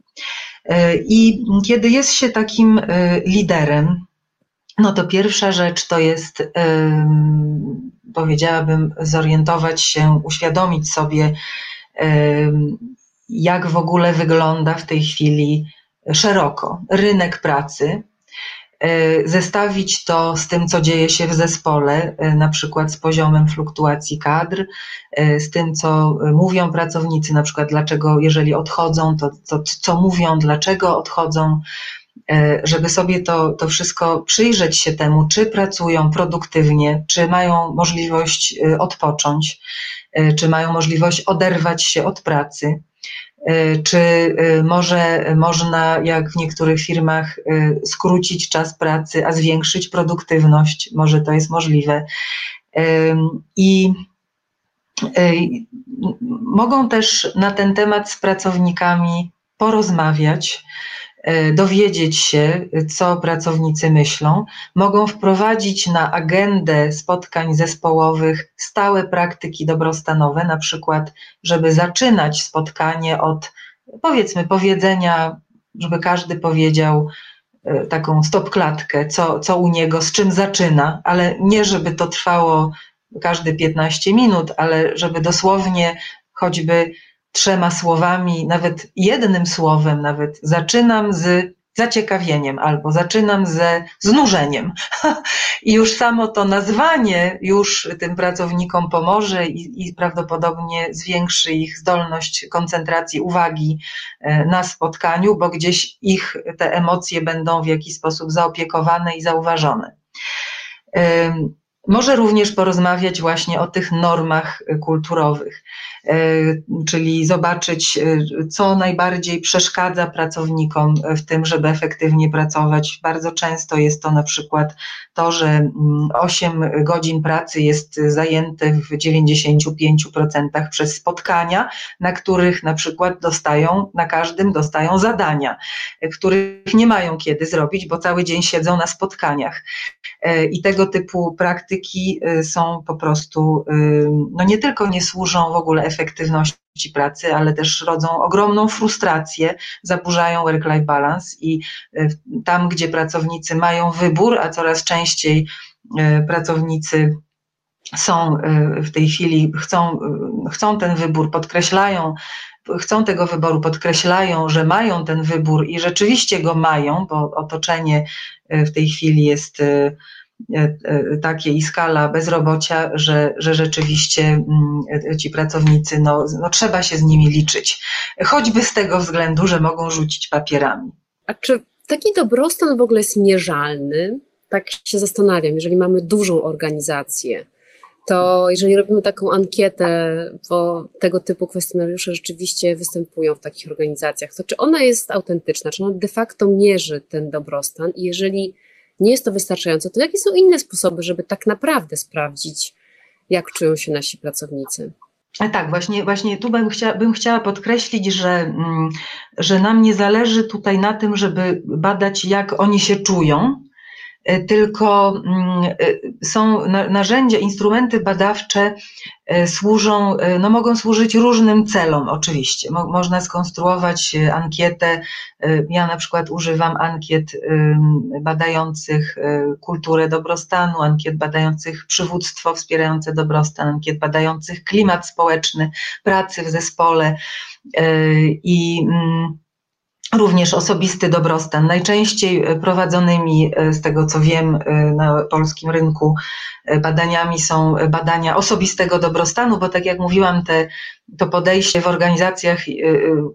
I kiedy jest się takim liderem, no to pierwsza rzecz to jest, powiedziałabym, zorientować się, uświadomić sobie, jak w ogóle wygląda w tej chwili szeroko rynek pracy, e, zestawić to z tym, co dzieje się w zespole, e, na przykład z poziomem fluktuacji kadr, e, z tym, co mówią pracownicy, na przykład dlaczego, jeżeli odchodzą, to, to co mówią, dlaczego odchodzą, żeby sobie to, to wszystko przyjrzeć się temu, czy pracują produktywnie, czy mają możliwość odpocząć, czy mają możliwość oderwać się od pracy, czy może można, jak w niektórych firmach, skrócić czas pracy, a zwiększyć produktywność, może to jest możliwe. I mogą też na ten temat z pracownikami porozmawiać, E, dowiedzieć się, co pracownicy myślą, mogą wprowadzić na agendę spotkań zespołowych stałe praktyki dobrostanowe, na przykład, żeby zaczynać spotkanie od powiedzmy powiedzenia, żeby każdy powiedział e, taką stopklatkę, co, co u niego, z czym zaczyna, ale nie żeby to trwało każde 15 minut, ale żeby dosłownie choćby trzema słowami, nawet jednym słowem, nawet zaczynam z zaciekawieniem albo zaczynam ze znużeniem. I już samo to nazwanie już tym pracownikom pomoże i, i, prawdopodobnie zwiększy ich zdolność koncentracji uwagi e, na spotkaniu, bo gdzieś ich te emocje będą w jakiś sposób zaopiekowane i zauważone. Może również porozmawiać właśnie o tych normach kulturowych. E, czyli zobaczyć, e, co najbardziej przeszkadza pracownikom w tym, żeby efektywnie pracować. Bardzo często jest to na przykład to, że 8 mm, godzin pracy jest zajęte w 95% przez spotkania, na których na przykład dostają, na każdym dostają zadania, których nie mają kiedy zrobić, bo cały dzień siedzą na spotkaniach. E, I tego typu praktyki są po prostu, no nie tylko nie służą w ogóle efektywności pracy, ale też rodzą ogromną frustrację, zaburzają work-life balance i e, tam, gdzie pracownicy mają wybór, a coraz częściej e, pracownicy są e, w tej chwili, chcą, chcą ten wybór, podkreślają, chcą tego wyboru, podkreślają, że mają ten wybór i rzeczywiście go mają, bo otoczenie w tej chwili jest takie i skala bezrobocia, że, że rzeczywiście mm, ci pracownicy, no, no trzeba się z nimi liczyć. Choćby z tego względu, że mogą rzucić papierami. A czy taki dobrostan w ogóle jest mierzalny? Tak się zastanawiam, jeżeli mamy dużą organizację, to jeżeli robimy taką ankietę, bo tego typu kwestionariusze rzeczywiście występują w takich organizacjach, to czy ona jest autentyczna, czy ona de facto mierzy ten dobrostan i jeżeli nie jest to wystarczające, to jakie są inne sposoby, żeby tak naprawdę sprawdzić, jak czują się nasi pracownicy? Tak, właśnie, właśnie tu bym bym chciała podkreślić, że, mm, że nam nie zależy tutaj na tym, żeby badać, jak oni się czują, tylko mm, e, są narzędzia, instrumenty badawcze e, służą, no mogą służyć różnym celom oczywiście. Mo można skonstruować ankietę. Ja na przykład używam ankiet badających kulturę dobrostanu, ankiet badających przywództwo wspierające dobrostan, ankiet badających klimat społeczny, pracy w zespole i mm, również osobisty dobrostan. Najczęściej e, prowadzonymi, e, z tego co wiem, e, na polskim rynku badaniami są badania osobistego dobrostanu, bo tak jak mówiłam, te, to podejście w organizacjach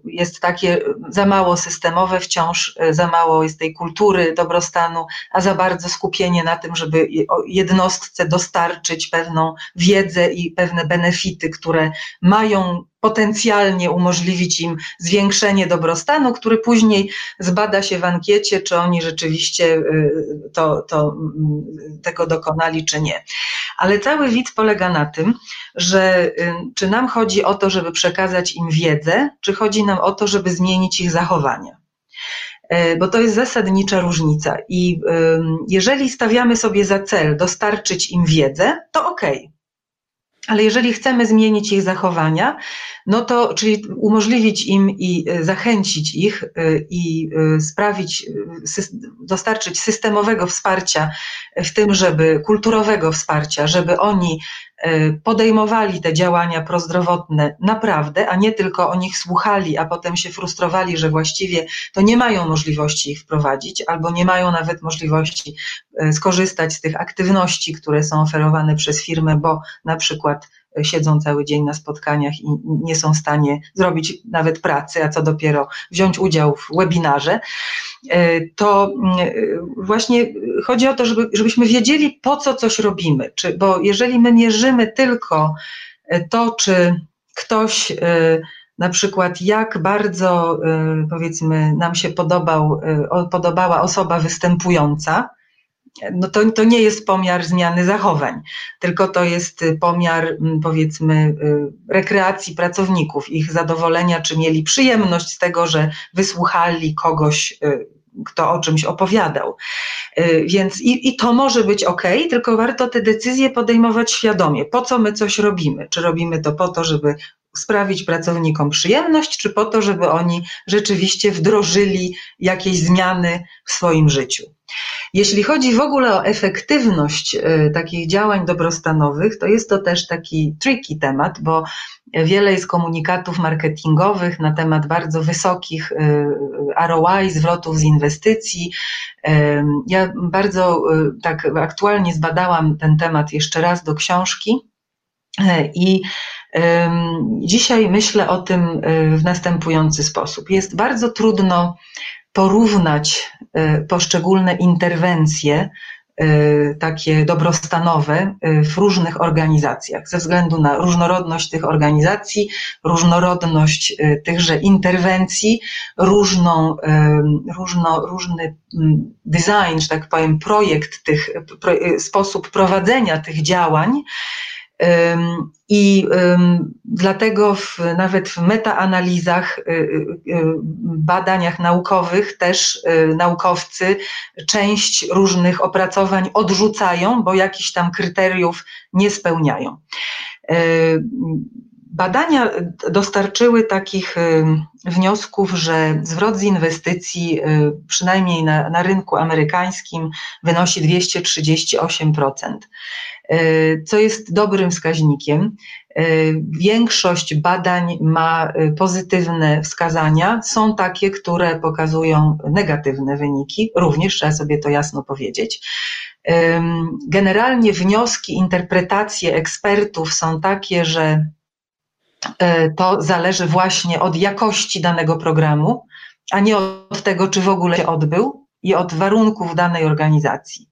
jest takie za mało systemowe wciąż, za mało jest tej kultury dobrostanu, a za bardzo skupienie na tym, żeby jednostce dostarczyć pewną wiedzę i pewne benefity, które mają potencjalnie umożliwić im zwiększenie dobrostanu, który później zbada się w ankiecie, czy oni rzeczywiście y, to, to, mm, tego dokonali, czy nie. Ale cały widz polega na tym, że y, czy nam chodzi o to, żeby przekazać im wiedzę, czy chodzi nam o to, żeby zmienić ich zachowania y, bo to jest zasadnicza różnica. I jeżeli stawiamy sobie za cel dostarczyć im wiedzę, to okej. Okay. Ale jeżeli chcemy zmienić ich zachowania, no to, czyli umożliwić im i e, zachęcić ich e, i e, sprawić, dostarczyć systemowego wsparcia w tym, żeby kulturowego wsparcia, żeby oni podejmowali te działania prozdrowotne naprawdę, a nie tylko o nich słuchali, a potem się frustrowali, że właściwie to nie mają możliwości ich wprowadzić, albo nie mają nawet możliwości skorzystać z tych aktywności, które są oferowane przez firmę, bo na przykład siedzą cały dzień na spotkaniach i nie są w stanie zrobić nawet pracy, a co dopiero wziąć udział w webinarze, e, to e, właśnie chodzi o to, żeby, żebyśmy wiedzieli, po co coś robimy. Czy, bo jeżeli my mierzymy tylko e, to, czy ktoś na przykład jak bardzo powiedzmy nam się podobał, podobała osoba występująca, no to, to nie jest pomiar zmiany zachowań, tylko to jest y, pomiar, mm, powiedzmy, y, rekreacji pracowników, ich zadowolenia, czy mieli przyjemność z tego, że wysłuchali kogoś, y, kto o czymś opowiadał. Więc i, i to może być ok, tylko warto te decyzje podejmować świadomie. Po co my coś robimy? Czy robimy to po to, żeby sprawić pracownikom przyjemność, czy po to, żeby oni rzeczywiście wdrożyli jakieś zmiany w swoim życiu. Jeśli chodzi w ogóle o efektywność y, takich działań dobrostanowych, to jest to też taki tricky temat, bo wiele jest komunikatów marketingowych na temat bardzo wysokich y, ROI, zwrotów z inwestycji. Ja bardzo tak aktualnie zbadałam ten temat jeszcze raz do książki i Dzisiaj myślę o tym w następujący sposób. Jest bardzo trudno porównać e, poszczególne interwencje, e, takie dobrostanowe e, w różnych organizacjach, ze względu na różnorodność tych organizacji, różnorodność tychże interwencji, różną, różno, różny design, że tak powiem, projekt tych, sposób prowadzenia tych działań. I dlatego w, nawet w metaanalizach, y, y, y, badaniach naukowych też naukowcy część różnych opracowań odrzucają, bo jakichś tam kryteriów nie spełniają. Badania dostarczyły takich wniosków, że zwrot z inwestycji, przynajmniej na, na rynku amerykańskim, wynosi 238%. E, co jest dobrym wskaźnikiem. Większość badań ma pozytywne wskazania, są takie, które pokazują negatywne wyniki, również trzeba sobie to jasno powiedzieć. Generalnie wnioski, interpretacje ekspertów są takie, że to zależy właśnie od jakości danego programu, a nie od tego, czy w ogóle się odbył i od warunków danej organizacji.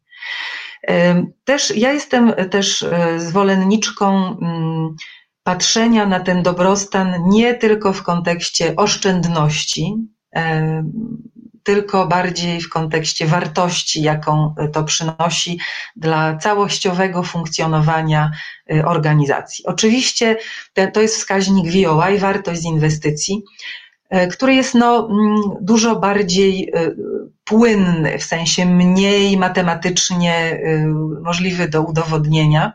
Też ja jestem też e, zwolenniczką mm, patrzenia na ten dobrostan nie tylko w kontekście oszczędności, tylko bardziej w kontekście wartości, jaką to przynosi dla całościowego funkcjonowania e, organizacji. Oczywiście to jest wskaźnik VOI, wartość z inwestycji, E, który jest no, mm, dużo bardziej e, płynny, w sensie mniej matematycznie e, możliwy do udowodnienia,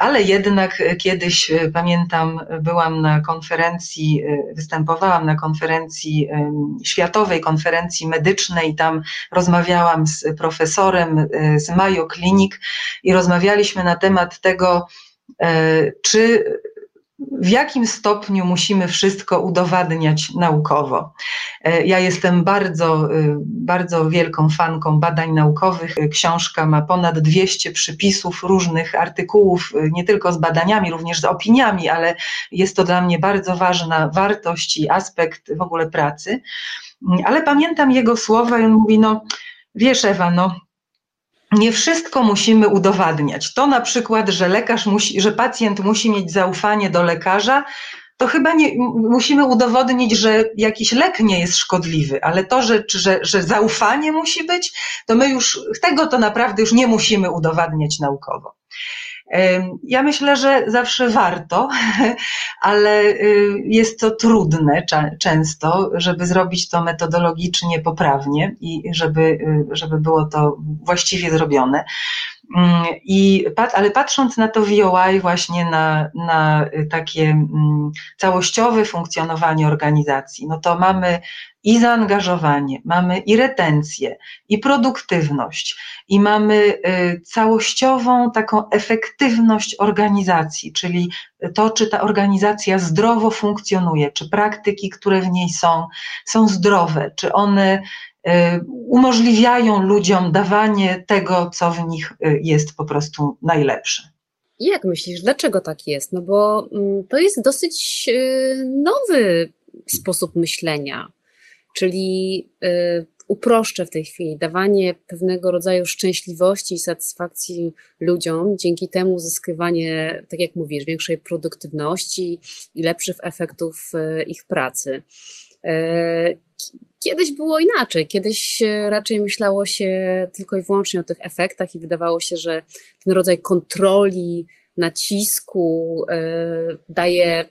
ale jednak kiedyś pamiętam, byłam na konferencji, występowałam na konferencji, światowej konferencji medycznej, tam rozmawiałam z profesorem z Mayo Clinic i rozmawialiśmy na temat tego, czy w jakim stopniu musimy wszystko udowadniać naukowo. E, ja jestem bardzo, e, bardzo wielką fanką badań naukowych. Książka ma ponad 200 przypisów różnych artykułów, e, nie tylko z badaniami, również z opiniami, ale jest to dla mnie bardzo ważna wartość i aspekt w ogóle pracy. Ale pamiętam jego słowa i on mówi, no wiesz Ewa, no nie wszystko musimy udowadniać. To na przykład, że lekarz musi, że pacjent musi mieć zaufanie do lekarza, to chyba nie, musimy udowodnić, że jakiś lek nie jest szkodliwy, ale to, że, że, że zaufanie musi być, to my już tego to naprawdę już nie musimy udowadniać naukowo. Ja myślę, że zawsze warto, ale y, jest to trudne często, żeby zrobić to metodologicznie poprawnie i żeby, y, żeby było to właściwie zrobione. Mm, I, ale patrząc na to VOI, właśnie na, na takie mm, całościowe funkcjonowanie organizacji, no to mamy i zaangażowanie, mamy i retencję, i produktywność, i mamy y, całościową taką efektywność organizacji, czyli to, czy ta organizacja zdrowo funkcjonuje, czy praktyki, które w niej są, są zdrowe, czy one y, umożliwiają ludziom dawanie tego, co w nich y, jest po prostu najlepsze. Jak myślisz, dlaczego tak jest? No bo mm, to jest dosyć nowy sposób myślenia. Czyli y, uproszczę w tej chwili, dawanie pewnego rodzaju szczęśliwości i satysfakcji ludziom, dzięki temu uzyskiwanie, tak jak mówisz, większej produktywności i lepszych efektów y, ich pracy. Y, kiedyś było inaczej. Kiedyś raczej myślało się tylko i wyłącznie o tych efektach i wydawało się, że ten rodzaj kontroli, nacisku e, daje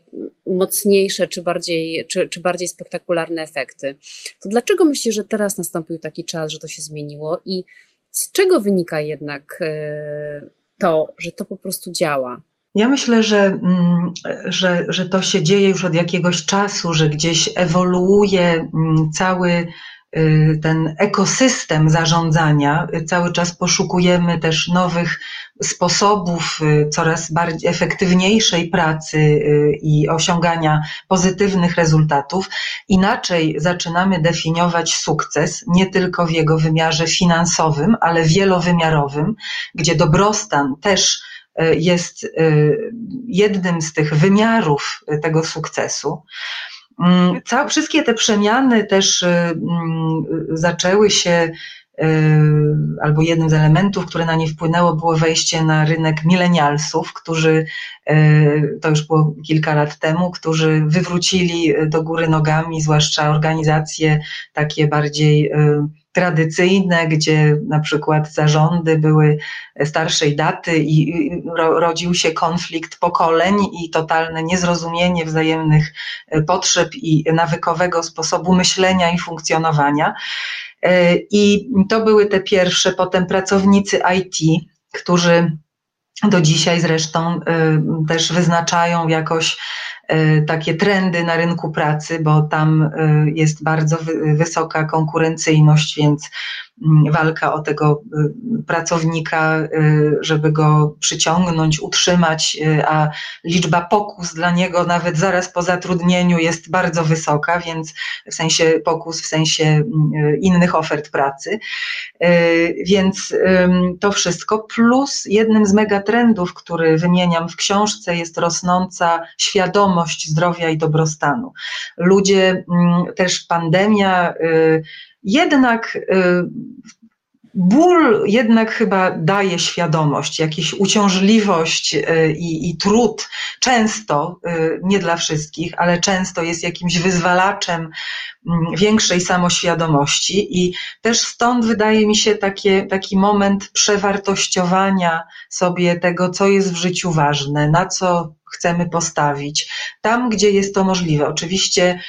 mocniejsze czy bardziej, czy, czy bardziej spektakularne efekty. To dlaczego myślisz, że teraz nastąpił taki czas, że to się zmieniło i z czego wynika jednak e, to, że to po prostu działa? Ja myślę, że, mm, że, że to się dzieje już od jakiegoś czasu, że gdzieś ewoluuje mm, cały ten ekosystem zarządzania. Cały czas poszukujemy też nowych sposobów y, coraz bardziej efektywniejszej pracy y, i osiągania pozytywnych rezultatów, inaczej zaczynamy definiować sukces nie tylko w jego wymiarze finansowym, ale wielowymiarowym, gdzie dobrostan też y, jest jednym z tych wymiarów tego sukcesu. Mm, wszystkie te przemiany też mm, zaczęły się Yy, albo jednym z elementów, które na nie wpłynęło, było wejście na rynek milenialsów, którzy, yy, to już było kilka lat temu, którzy wywrócili do góry nogami, zwłaszcza organizacje takie bardziej tradycyjne, gdzie na przykład zarządy były starszej daty i rodził się konflikt pokoleń i totalne niezrozumienie wzajemnych potrzeb i nawykowego sposobu myślenia i funkcjonowania. E, I to były te pierwsze, potem pracownicy IT, którzy do dzisiaj zresztą e, też wyznaczają jakoś e, takie trendy na rynku pracy, bo tam jest bardzo wysoka konkurencyjność, więc walka o tego pracownika, żeby go przyciągnąć, utrzymać, a liczba pokus dla niego nawet zaraz po zatrudnieniu jest bardzo wysoka, więc w sensie pokus, w sensie mm, innych ofert pracy. Więc to wszystko, plus jednym z megatrendów, który wymieniam w książce, jest rosnąca świadomość zdrowia i dobrostanu. Ludzie, mm, też pandemia, y, jednak y, Ból jednak chyba daje świadomość, jakąś uciążliwość y, i, i, trud, często, nie dla wszystkich, ale często jest jakimś wyzwalaczem mm, większej samoświadomości i też stąd wydaje mi się takie, taki moment przewartościowania sobie tego, co jest w życiu ważne, na co chcemy postawić, tam gdzie jest to możliwe. Oczywiście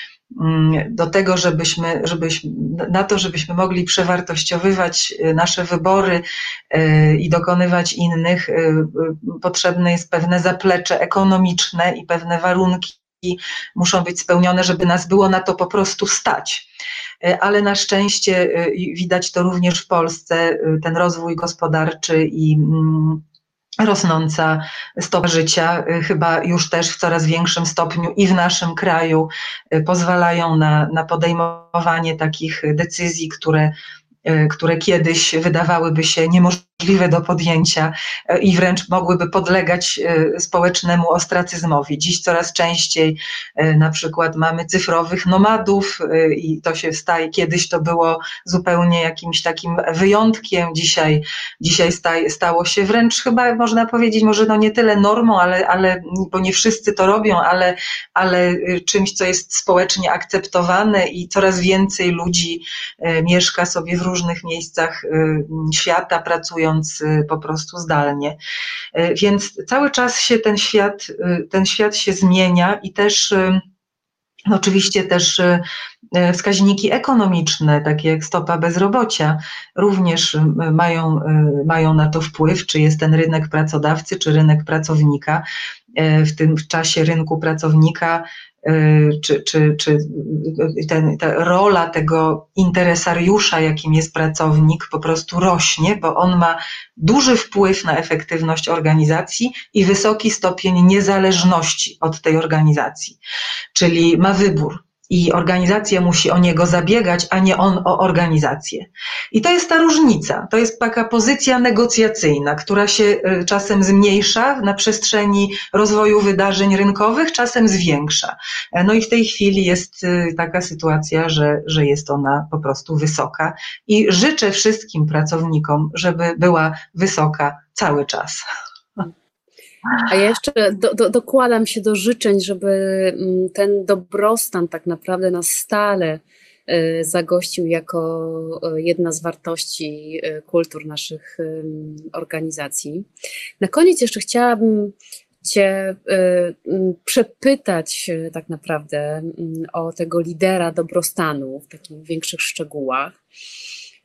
do tego, żebyśmy, żebyśmy, na to, żebyśmy mogli przewartościowywać y, nasze wybory y, i dokonywać innych, y, potrzebne jest pewne zaplecze ekonomiczne i pewne warunki muszą być spełnione, żeby nas było na to po prostu stać. Ale na szczęście widać to również w Polsce, ten rozwój gospodarczy i mm, rosnąca stopa życia, y, chyba już też w coraz większym stopniu i w naszym kraju y, pozwalają na, na podejmowanie takich decyzji, które, y, które kiedyś wydawałyby się niemożliwe możliwe do podjęcia e, i wręcz mogłyby podlegać e, społecznemu ostracyzmowi. Dziś coraz częściej e, na przykład mamy cyfrowych nomadów i to się staje, kiedyś to było zupełnie jakimś takim wyjątkiem, dzisiaj, dzisiaj stało się wręcz chyba można powiedzieć, może no nie tyle normą, ale, ale bo nie wszyscy to robią, ale, ale czymś, co jest społecznie akceptowane i coraz więcej ludzi mieszka sobie w różnych miejscach świata, pracują y, po prostu zdalnie. Y, więc cały czas się ten świat, y, ten świat się zmienia i też Oczywiście też wskaźniki ekonomiczne, takie jak stopa bezrobocia, również mają, mają na to wpływ, czy jest ten rynek pracodawcy, czy rynek pracownika. W tym czasie rynku pracownika czy, czy, czy ten, ta rola tego interesariusza, jakim jest pracownik, po prostu rośnie, bo on ma duży wpływ na efektywność organizacji i wysoki stopień niezależności od tej organizacji, czyli ma wybór i organizacja musi o niego zabiegać, a nie on o organizację. I to jest ta różnica. To jest taka pozycja negocjacyjna, która się y, czasem zmniejsza na przestrzeni rozwoju wydarzeń rynkowych, czasem zwiększa. E, no i w tej chwili jest y, taka sytuacja, że, że jest ona po prostu wysoka i życzę wszystkim pracownikom, żeby była wysoka cały czas. A ja jeszcze do, do, dokładam się do życzeń, żeby mm, ten dobrostan tak naprawdę na stale y, zagościł jako y, jedna z wartości y, kultur naszych organizacji. Na koniec jeszcze chciałabym Cię przepytać tak naprawdę o tego lidera dobrostanu w takich większych szczegółach.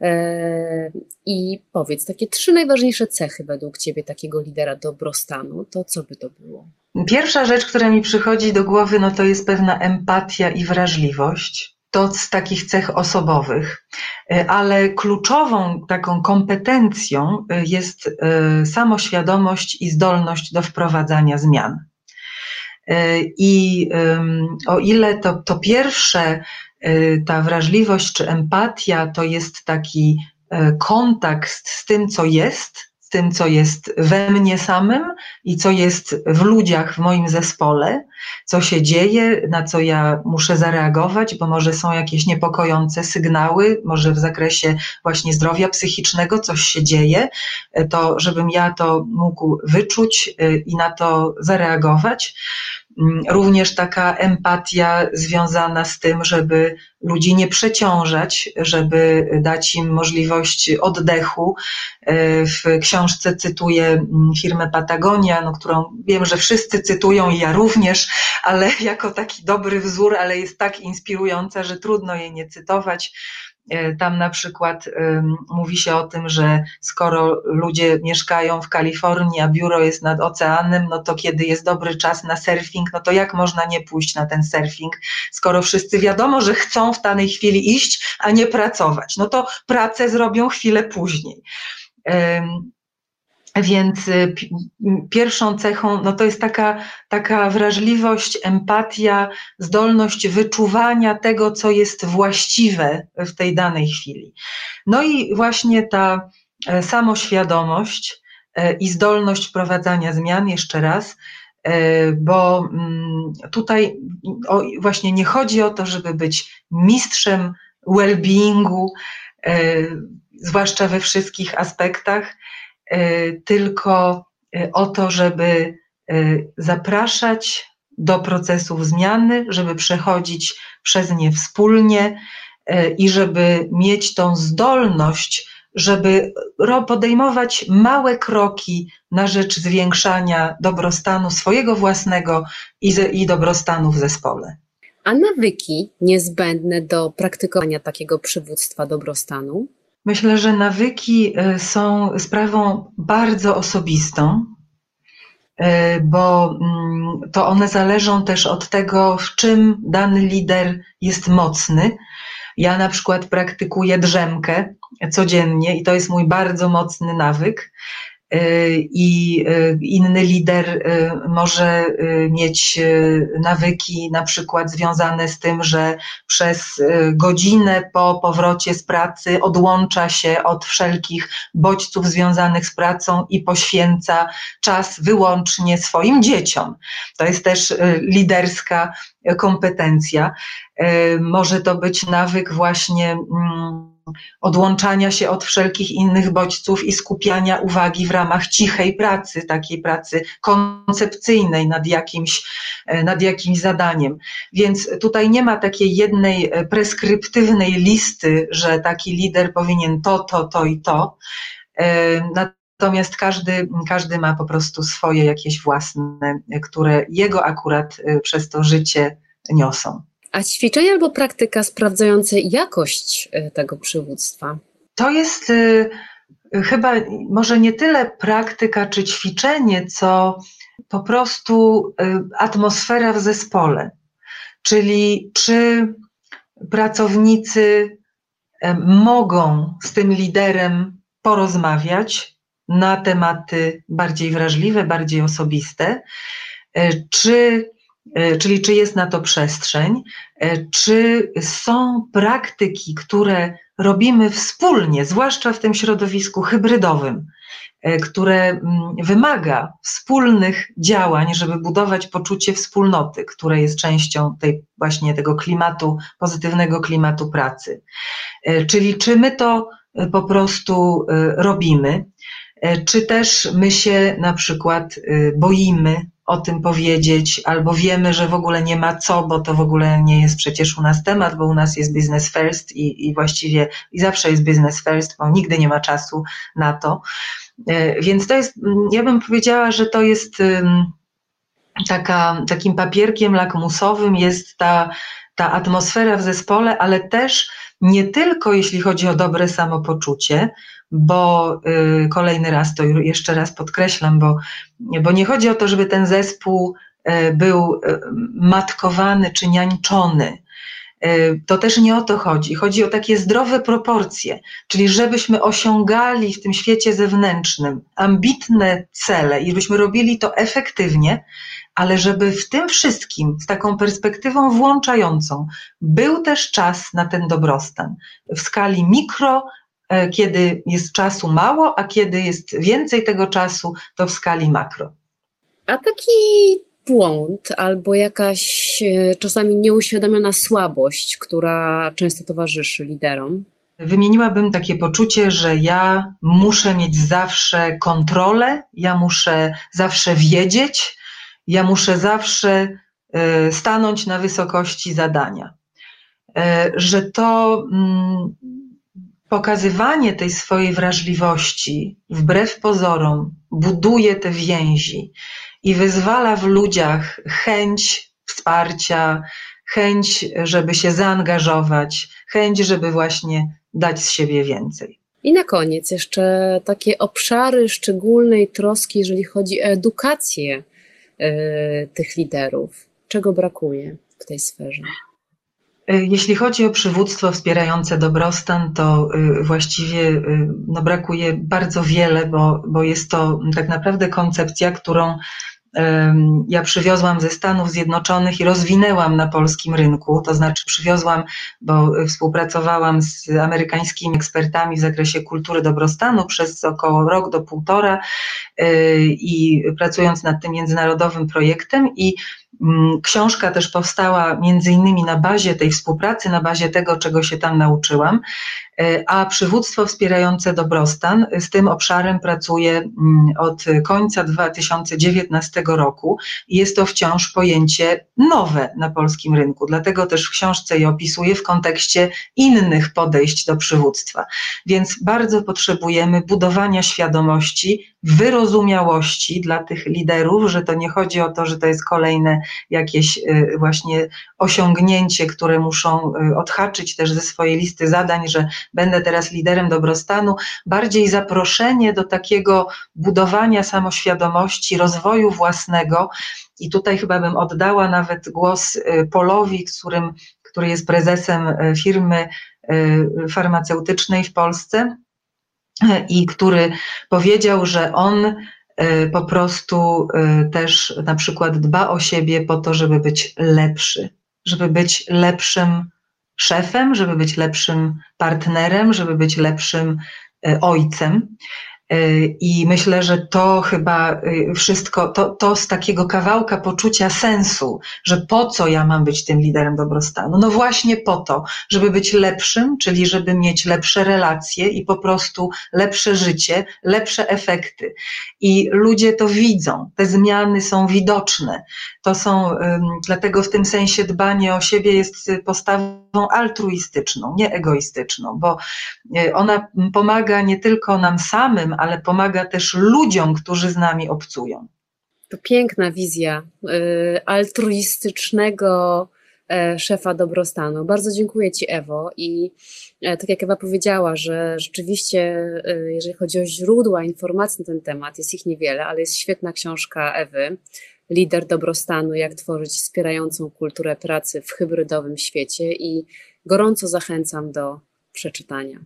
E, I powiedz, takie trzy najważniejsze cechy według Ciebie takiego lidera dobrostanu, to co by to było? Pierwsza rzecz, która mi przychodzi do głowy, no to jest pewna empatia i wrażliwość. To z takich cech osobowych, e, ale kluczową taką kompetencją e, jest samoświadomość i zdolność do wprowadzania zmian. I o ile to, to pierwsze ta wrażliwość czy empatia to jest taki y, kontakt z tym, co jest, z tym, co jest we mnie samym i co jest w ludziach w moim zespole, co się dzieje, na co ja muszę zareagować, bo może są jakieś niepokojące sygnały, może w zakresie właśnie zdrowia psychicznego coś się dzieje, y, to żebym ja to mógł wyczuć i na to zareagować. Mm, również taka empatia związana z tym, żeby ludzi nie przeciążać, żeby dać im możliwość oddechu. E, w książce cytuję mm, firmę Patagonia, no, którą wiem, że wszyscy cytują i ja również, ale jako taki dobry wzór, ale jest tak inspirująca, że trudno jej nie cytować E, tam na przykład mówi się o tym, że skoro ludzie mieszkają w Kalifornii, a biuro jest nad oceanem, no to kiedy jest dobry czas na surfing, no to jak można nie pójść na ten surfing, skoro wszyscy wiadomo, że chcą w danej chwili iść, a nie pracować. No to pracę zrobią chwilę później. Więc y, pierwszą cechą no to jest taka, taka wrażliwość, empatia, zdolność wyczuwania tego, co jest właściwe w tej danej chwili. No i właśnie ta e, samoświadomość e, i zdolność wprowadzania zmian, jeszcze raz, e, bo mm, tutaj właśnie nie chodzi o to, żeby być mistrzem well-beingu, zwłaszcza we wszystkich aspektach, tylko e, o to, żeby e, zapraszać do procesów zmiany, żeby przechodzić przez nie wspólnie i żeby mieć tą zdolność, żeby podejmować małe kroki na rzecz zwiększania dobrostanu swojego własnego i, dobrostanu w zespole. A nawyki niezbędne do praktykowania takiego przywództwa dobrostanu? Myślę, że nawyki e, są sprawą bardzo osobistą, e, bo mm, to one zależą też od tego, w czym dany lider jest mocny. Ja na przykład praktykuję drzemkę codziennie i to jest mój bardzo mocny nawyk. Y, i y, inny lider y, może mieć nawyki na przykład związane z tym, że przez godzinę po powrocie z pracy odłącza się od wszelkich bodźców związanych z pracą i poświęca czas wyłącznie swoim dzieciom. To jest też liderska kompetencja. Może to być nawyk właśnie mm, odłączania się od wszelkich innych bodźców i skupiania uwagi w ramach cichej pracy, takiej pracy koncepcyjnej nad jakimś, e, nad jakimś zadaniem. Więc tutaj nie ma takiej jednej e, preskryptywnej listy, że taki lider powinien to, to, to i to. E, natomiast każdy, każdy ma po prostu swoje jakieś własne, które jego akurat przez to życie niosą. A ćwiczenie albo praktyka sprawdzające jakość y, tego przywództwa? To jest y, chyba może nie tyle praktyka czy ćwiczenie, co po prostu y, atmosfera w zespole. Czyli czy pracownicy mogą z tym liderem porozmawiać na tematy bardziej wrażliwe, bardziej osobiste, czy E, czyli czy jest na to przestrzeń, e, czy są praktyki, które robimy wspólnie, zwłaszcza w tym środowisku hybrydowym, e, które mm, wymaga wspólnych działań, żeby budować poczucie wspólnoty, które jest częścią tej właśnie tego klimatu, pozytywnego klimatu pracy. Czyli czy my to po prostu robimy, czy też my się na przykład boimy o tym powiedzieć, albo wiemy, że w ogóle nie ma co, bo to w ogóle nie jest przecież u nas temat, bo u nas jest business first i, i właściwie i zawsze jest business first, bo nigdy nie ma czasu na to. E, więc to jest, ja bym powiedziała, że to jest taka, takim papierkiem lakmusowym jest ta, ta atmosfera w zespole, ale też nie tylko jeśli chodzi o dobre samopoczucie, bo y, kolejny raz to jeszcze raz podkreślam, bo, bo nie chodzi o to, żeby ten zespół y, był y, matkowany czy niańczony. To też nie o to chodzi. Chodzi o takie zdrowe proporcje, czyli żebyśmy osiągali w tym świecie zewnętrznym ambitne cele i żebyśmy robili to efektywnie, ale żeby w tym wszystkim, z taką perspektywą włączającą, był też czas na ten dobrostan w skali mikro, kiedy jest czasu mało, a kiedy jest więcej tego czasu, to w skali makro. A taki błąd albo jakaś e, czasami nieuświadomiona słabość, która często towarzyszy liderom? Wymieniłabym takie poczucie, że ja muszę mieć zawsze kontrolę, ja muszę zawsze wiedzieć, ja muszę zawsze e, stanąć na wysokości zadania. Że to mm, pokazywanie tej swojej wrażliwości, wbrew pozorom, buduje te więzi i wyzwala w ludziach chęć wsparcia, chęć, żeby się zaangażować, chęć, żeby właśnie dać z siebie więcej. I na koniec jeszcze takie obszary szczególnej troski, jeżeli chodzi o edukację y, tych liderów. Czego brakuje w tej sferze? E, jeśli chodzi o przywództwo wspierające dobrostan, to y, właściwie y, no, brakuje bardzo wiele, bo, bo jest to tak naprawdę koncepcja, którą ja przywiozłam ze Stanów Zjednoczonych i rozwinęłam na polskim rynku, to znaczy przywiozłam, bo współpracowałam z amerykańskimi ekspertami w zakresie kultury dobrostanu przez około rok do półtora y, i pracując nad tym międzynarodowym projektem i Książka też powstała między innymi na bazie tej współpracy, na bazie tego, czego się tam nauczyłam. E, a przywództwo wspierające dobrostan z tym obszarem pracuje mm, od końca 2019 roku jest to wciąż pojęcie nowe na polskim rynku. Dlatego też w książce je opisuję w kontekście innych podejść do przywództwa. Więc bardzo potrzebujemy budowania świadomości, wyrozumiałości dla tych liderów, że to nie chodzi o to, że to jest kolejne jakieś y, właśnie osiągnięcie, które muszą y, odhaczyć też ze swojej listy zadań, że będę teraz liderem dobrostanu, bardziej zaproszenie do takiego budowania samoświadomości, rozwoju własnego. I tutaj chyba bym oddała nawet głos y, Polowi, którym, który jest prezesem firmy farmaceutycznej w Polsce i który powiedział, że on po prostu też na przykład dba o siebie po to, żeby być lepszy, żeby być lepszym szefem, żeby być lepszym partnerem, żeby być lepszym e, ojcem. E, I myślę, że to chyba e, wszystko, to, to z takiego kawałka poczucia sensu, że po co ja mam być tym liderem dobrostanu? No właśnie po to, żeby być lepszym, czyli żeby mieć lepsze relacje i po prostu lepsze życie, lepsze efekty. I ludzie to widzą, te zmiany są widoczne. To są, dlatego w tym sensie dbanie o siebie jest postawą altruistyczną, nie egoistyczną, bo ona pomaga nie tylko nam samym, ale pomaga też ludziom, którzy z nami obcują. To piękna wizja y, altruistycznego e, szefa dobrostanu. Bardzo dziękuję Ci, Ewo. I e, tak jak Ewa powiedziała, że rzeczywiście, e, jeżeli chodzi o źródła informacji na ten temat, jest ich niewiele, ale jest świetna książka Ewy, Lider dobrostanu, jak tworzyć wspierającą kulturę pracy w hybrydowym świecie i gorąco zachęcam do przeczytania.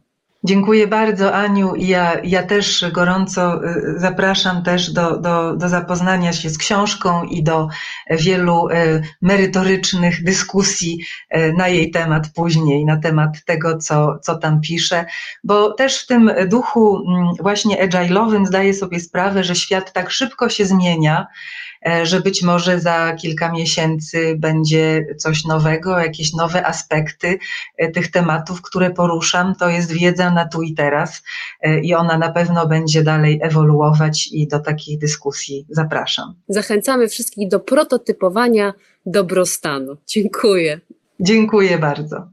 Dziękuję bardzo Aniu. Ja, ja też gorąco y, zapraszam też do, do, do zapoznania się z książką i do wielu y, merytorycznych dyskusji y, na jej temat później, na temat tego, co, co tam pisze, bo też w tym duchu mm, właśnie agile'owym zdaję sobie sprawę, że świat tak szybko się zmienia, E, że być może za kilka miesięcy będzie coś nowego, jakieś nowe aspekty e, tych tematów, które poruszam. To jest wiedza na tu i teraz e, i ona na pewno będzie dalej ewoluować i do takich dyskusji zapraszam. Zachęcamy wszystkich do prototypowania dobrostanu. Dziękuję. Dziękuję bardzo.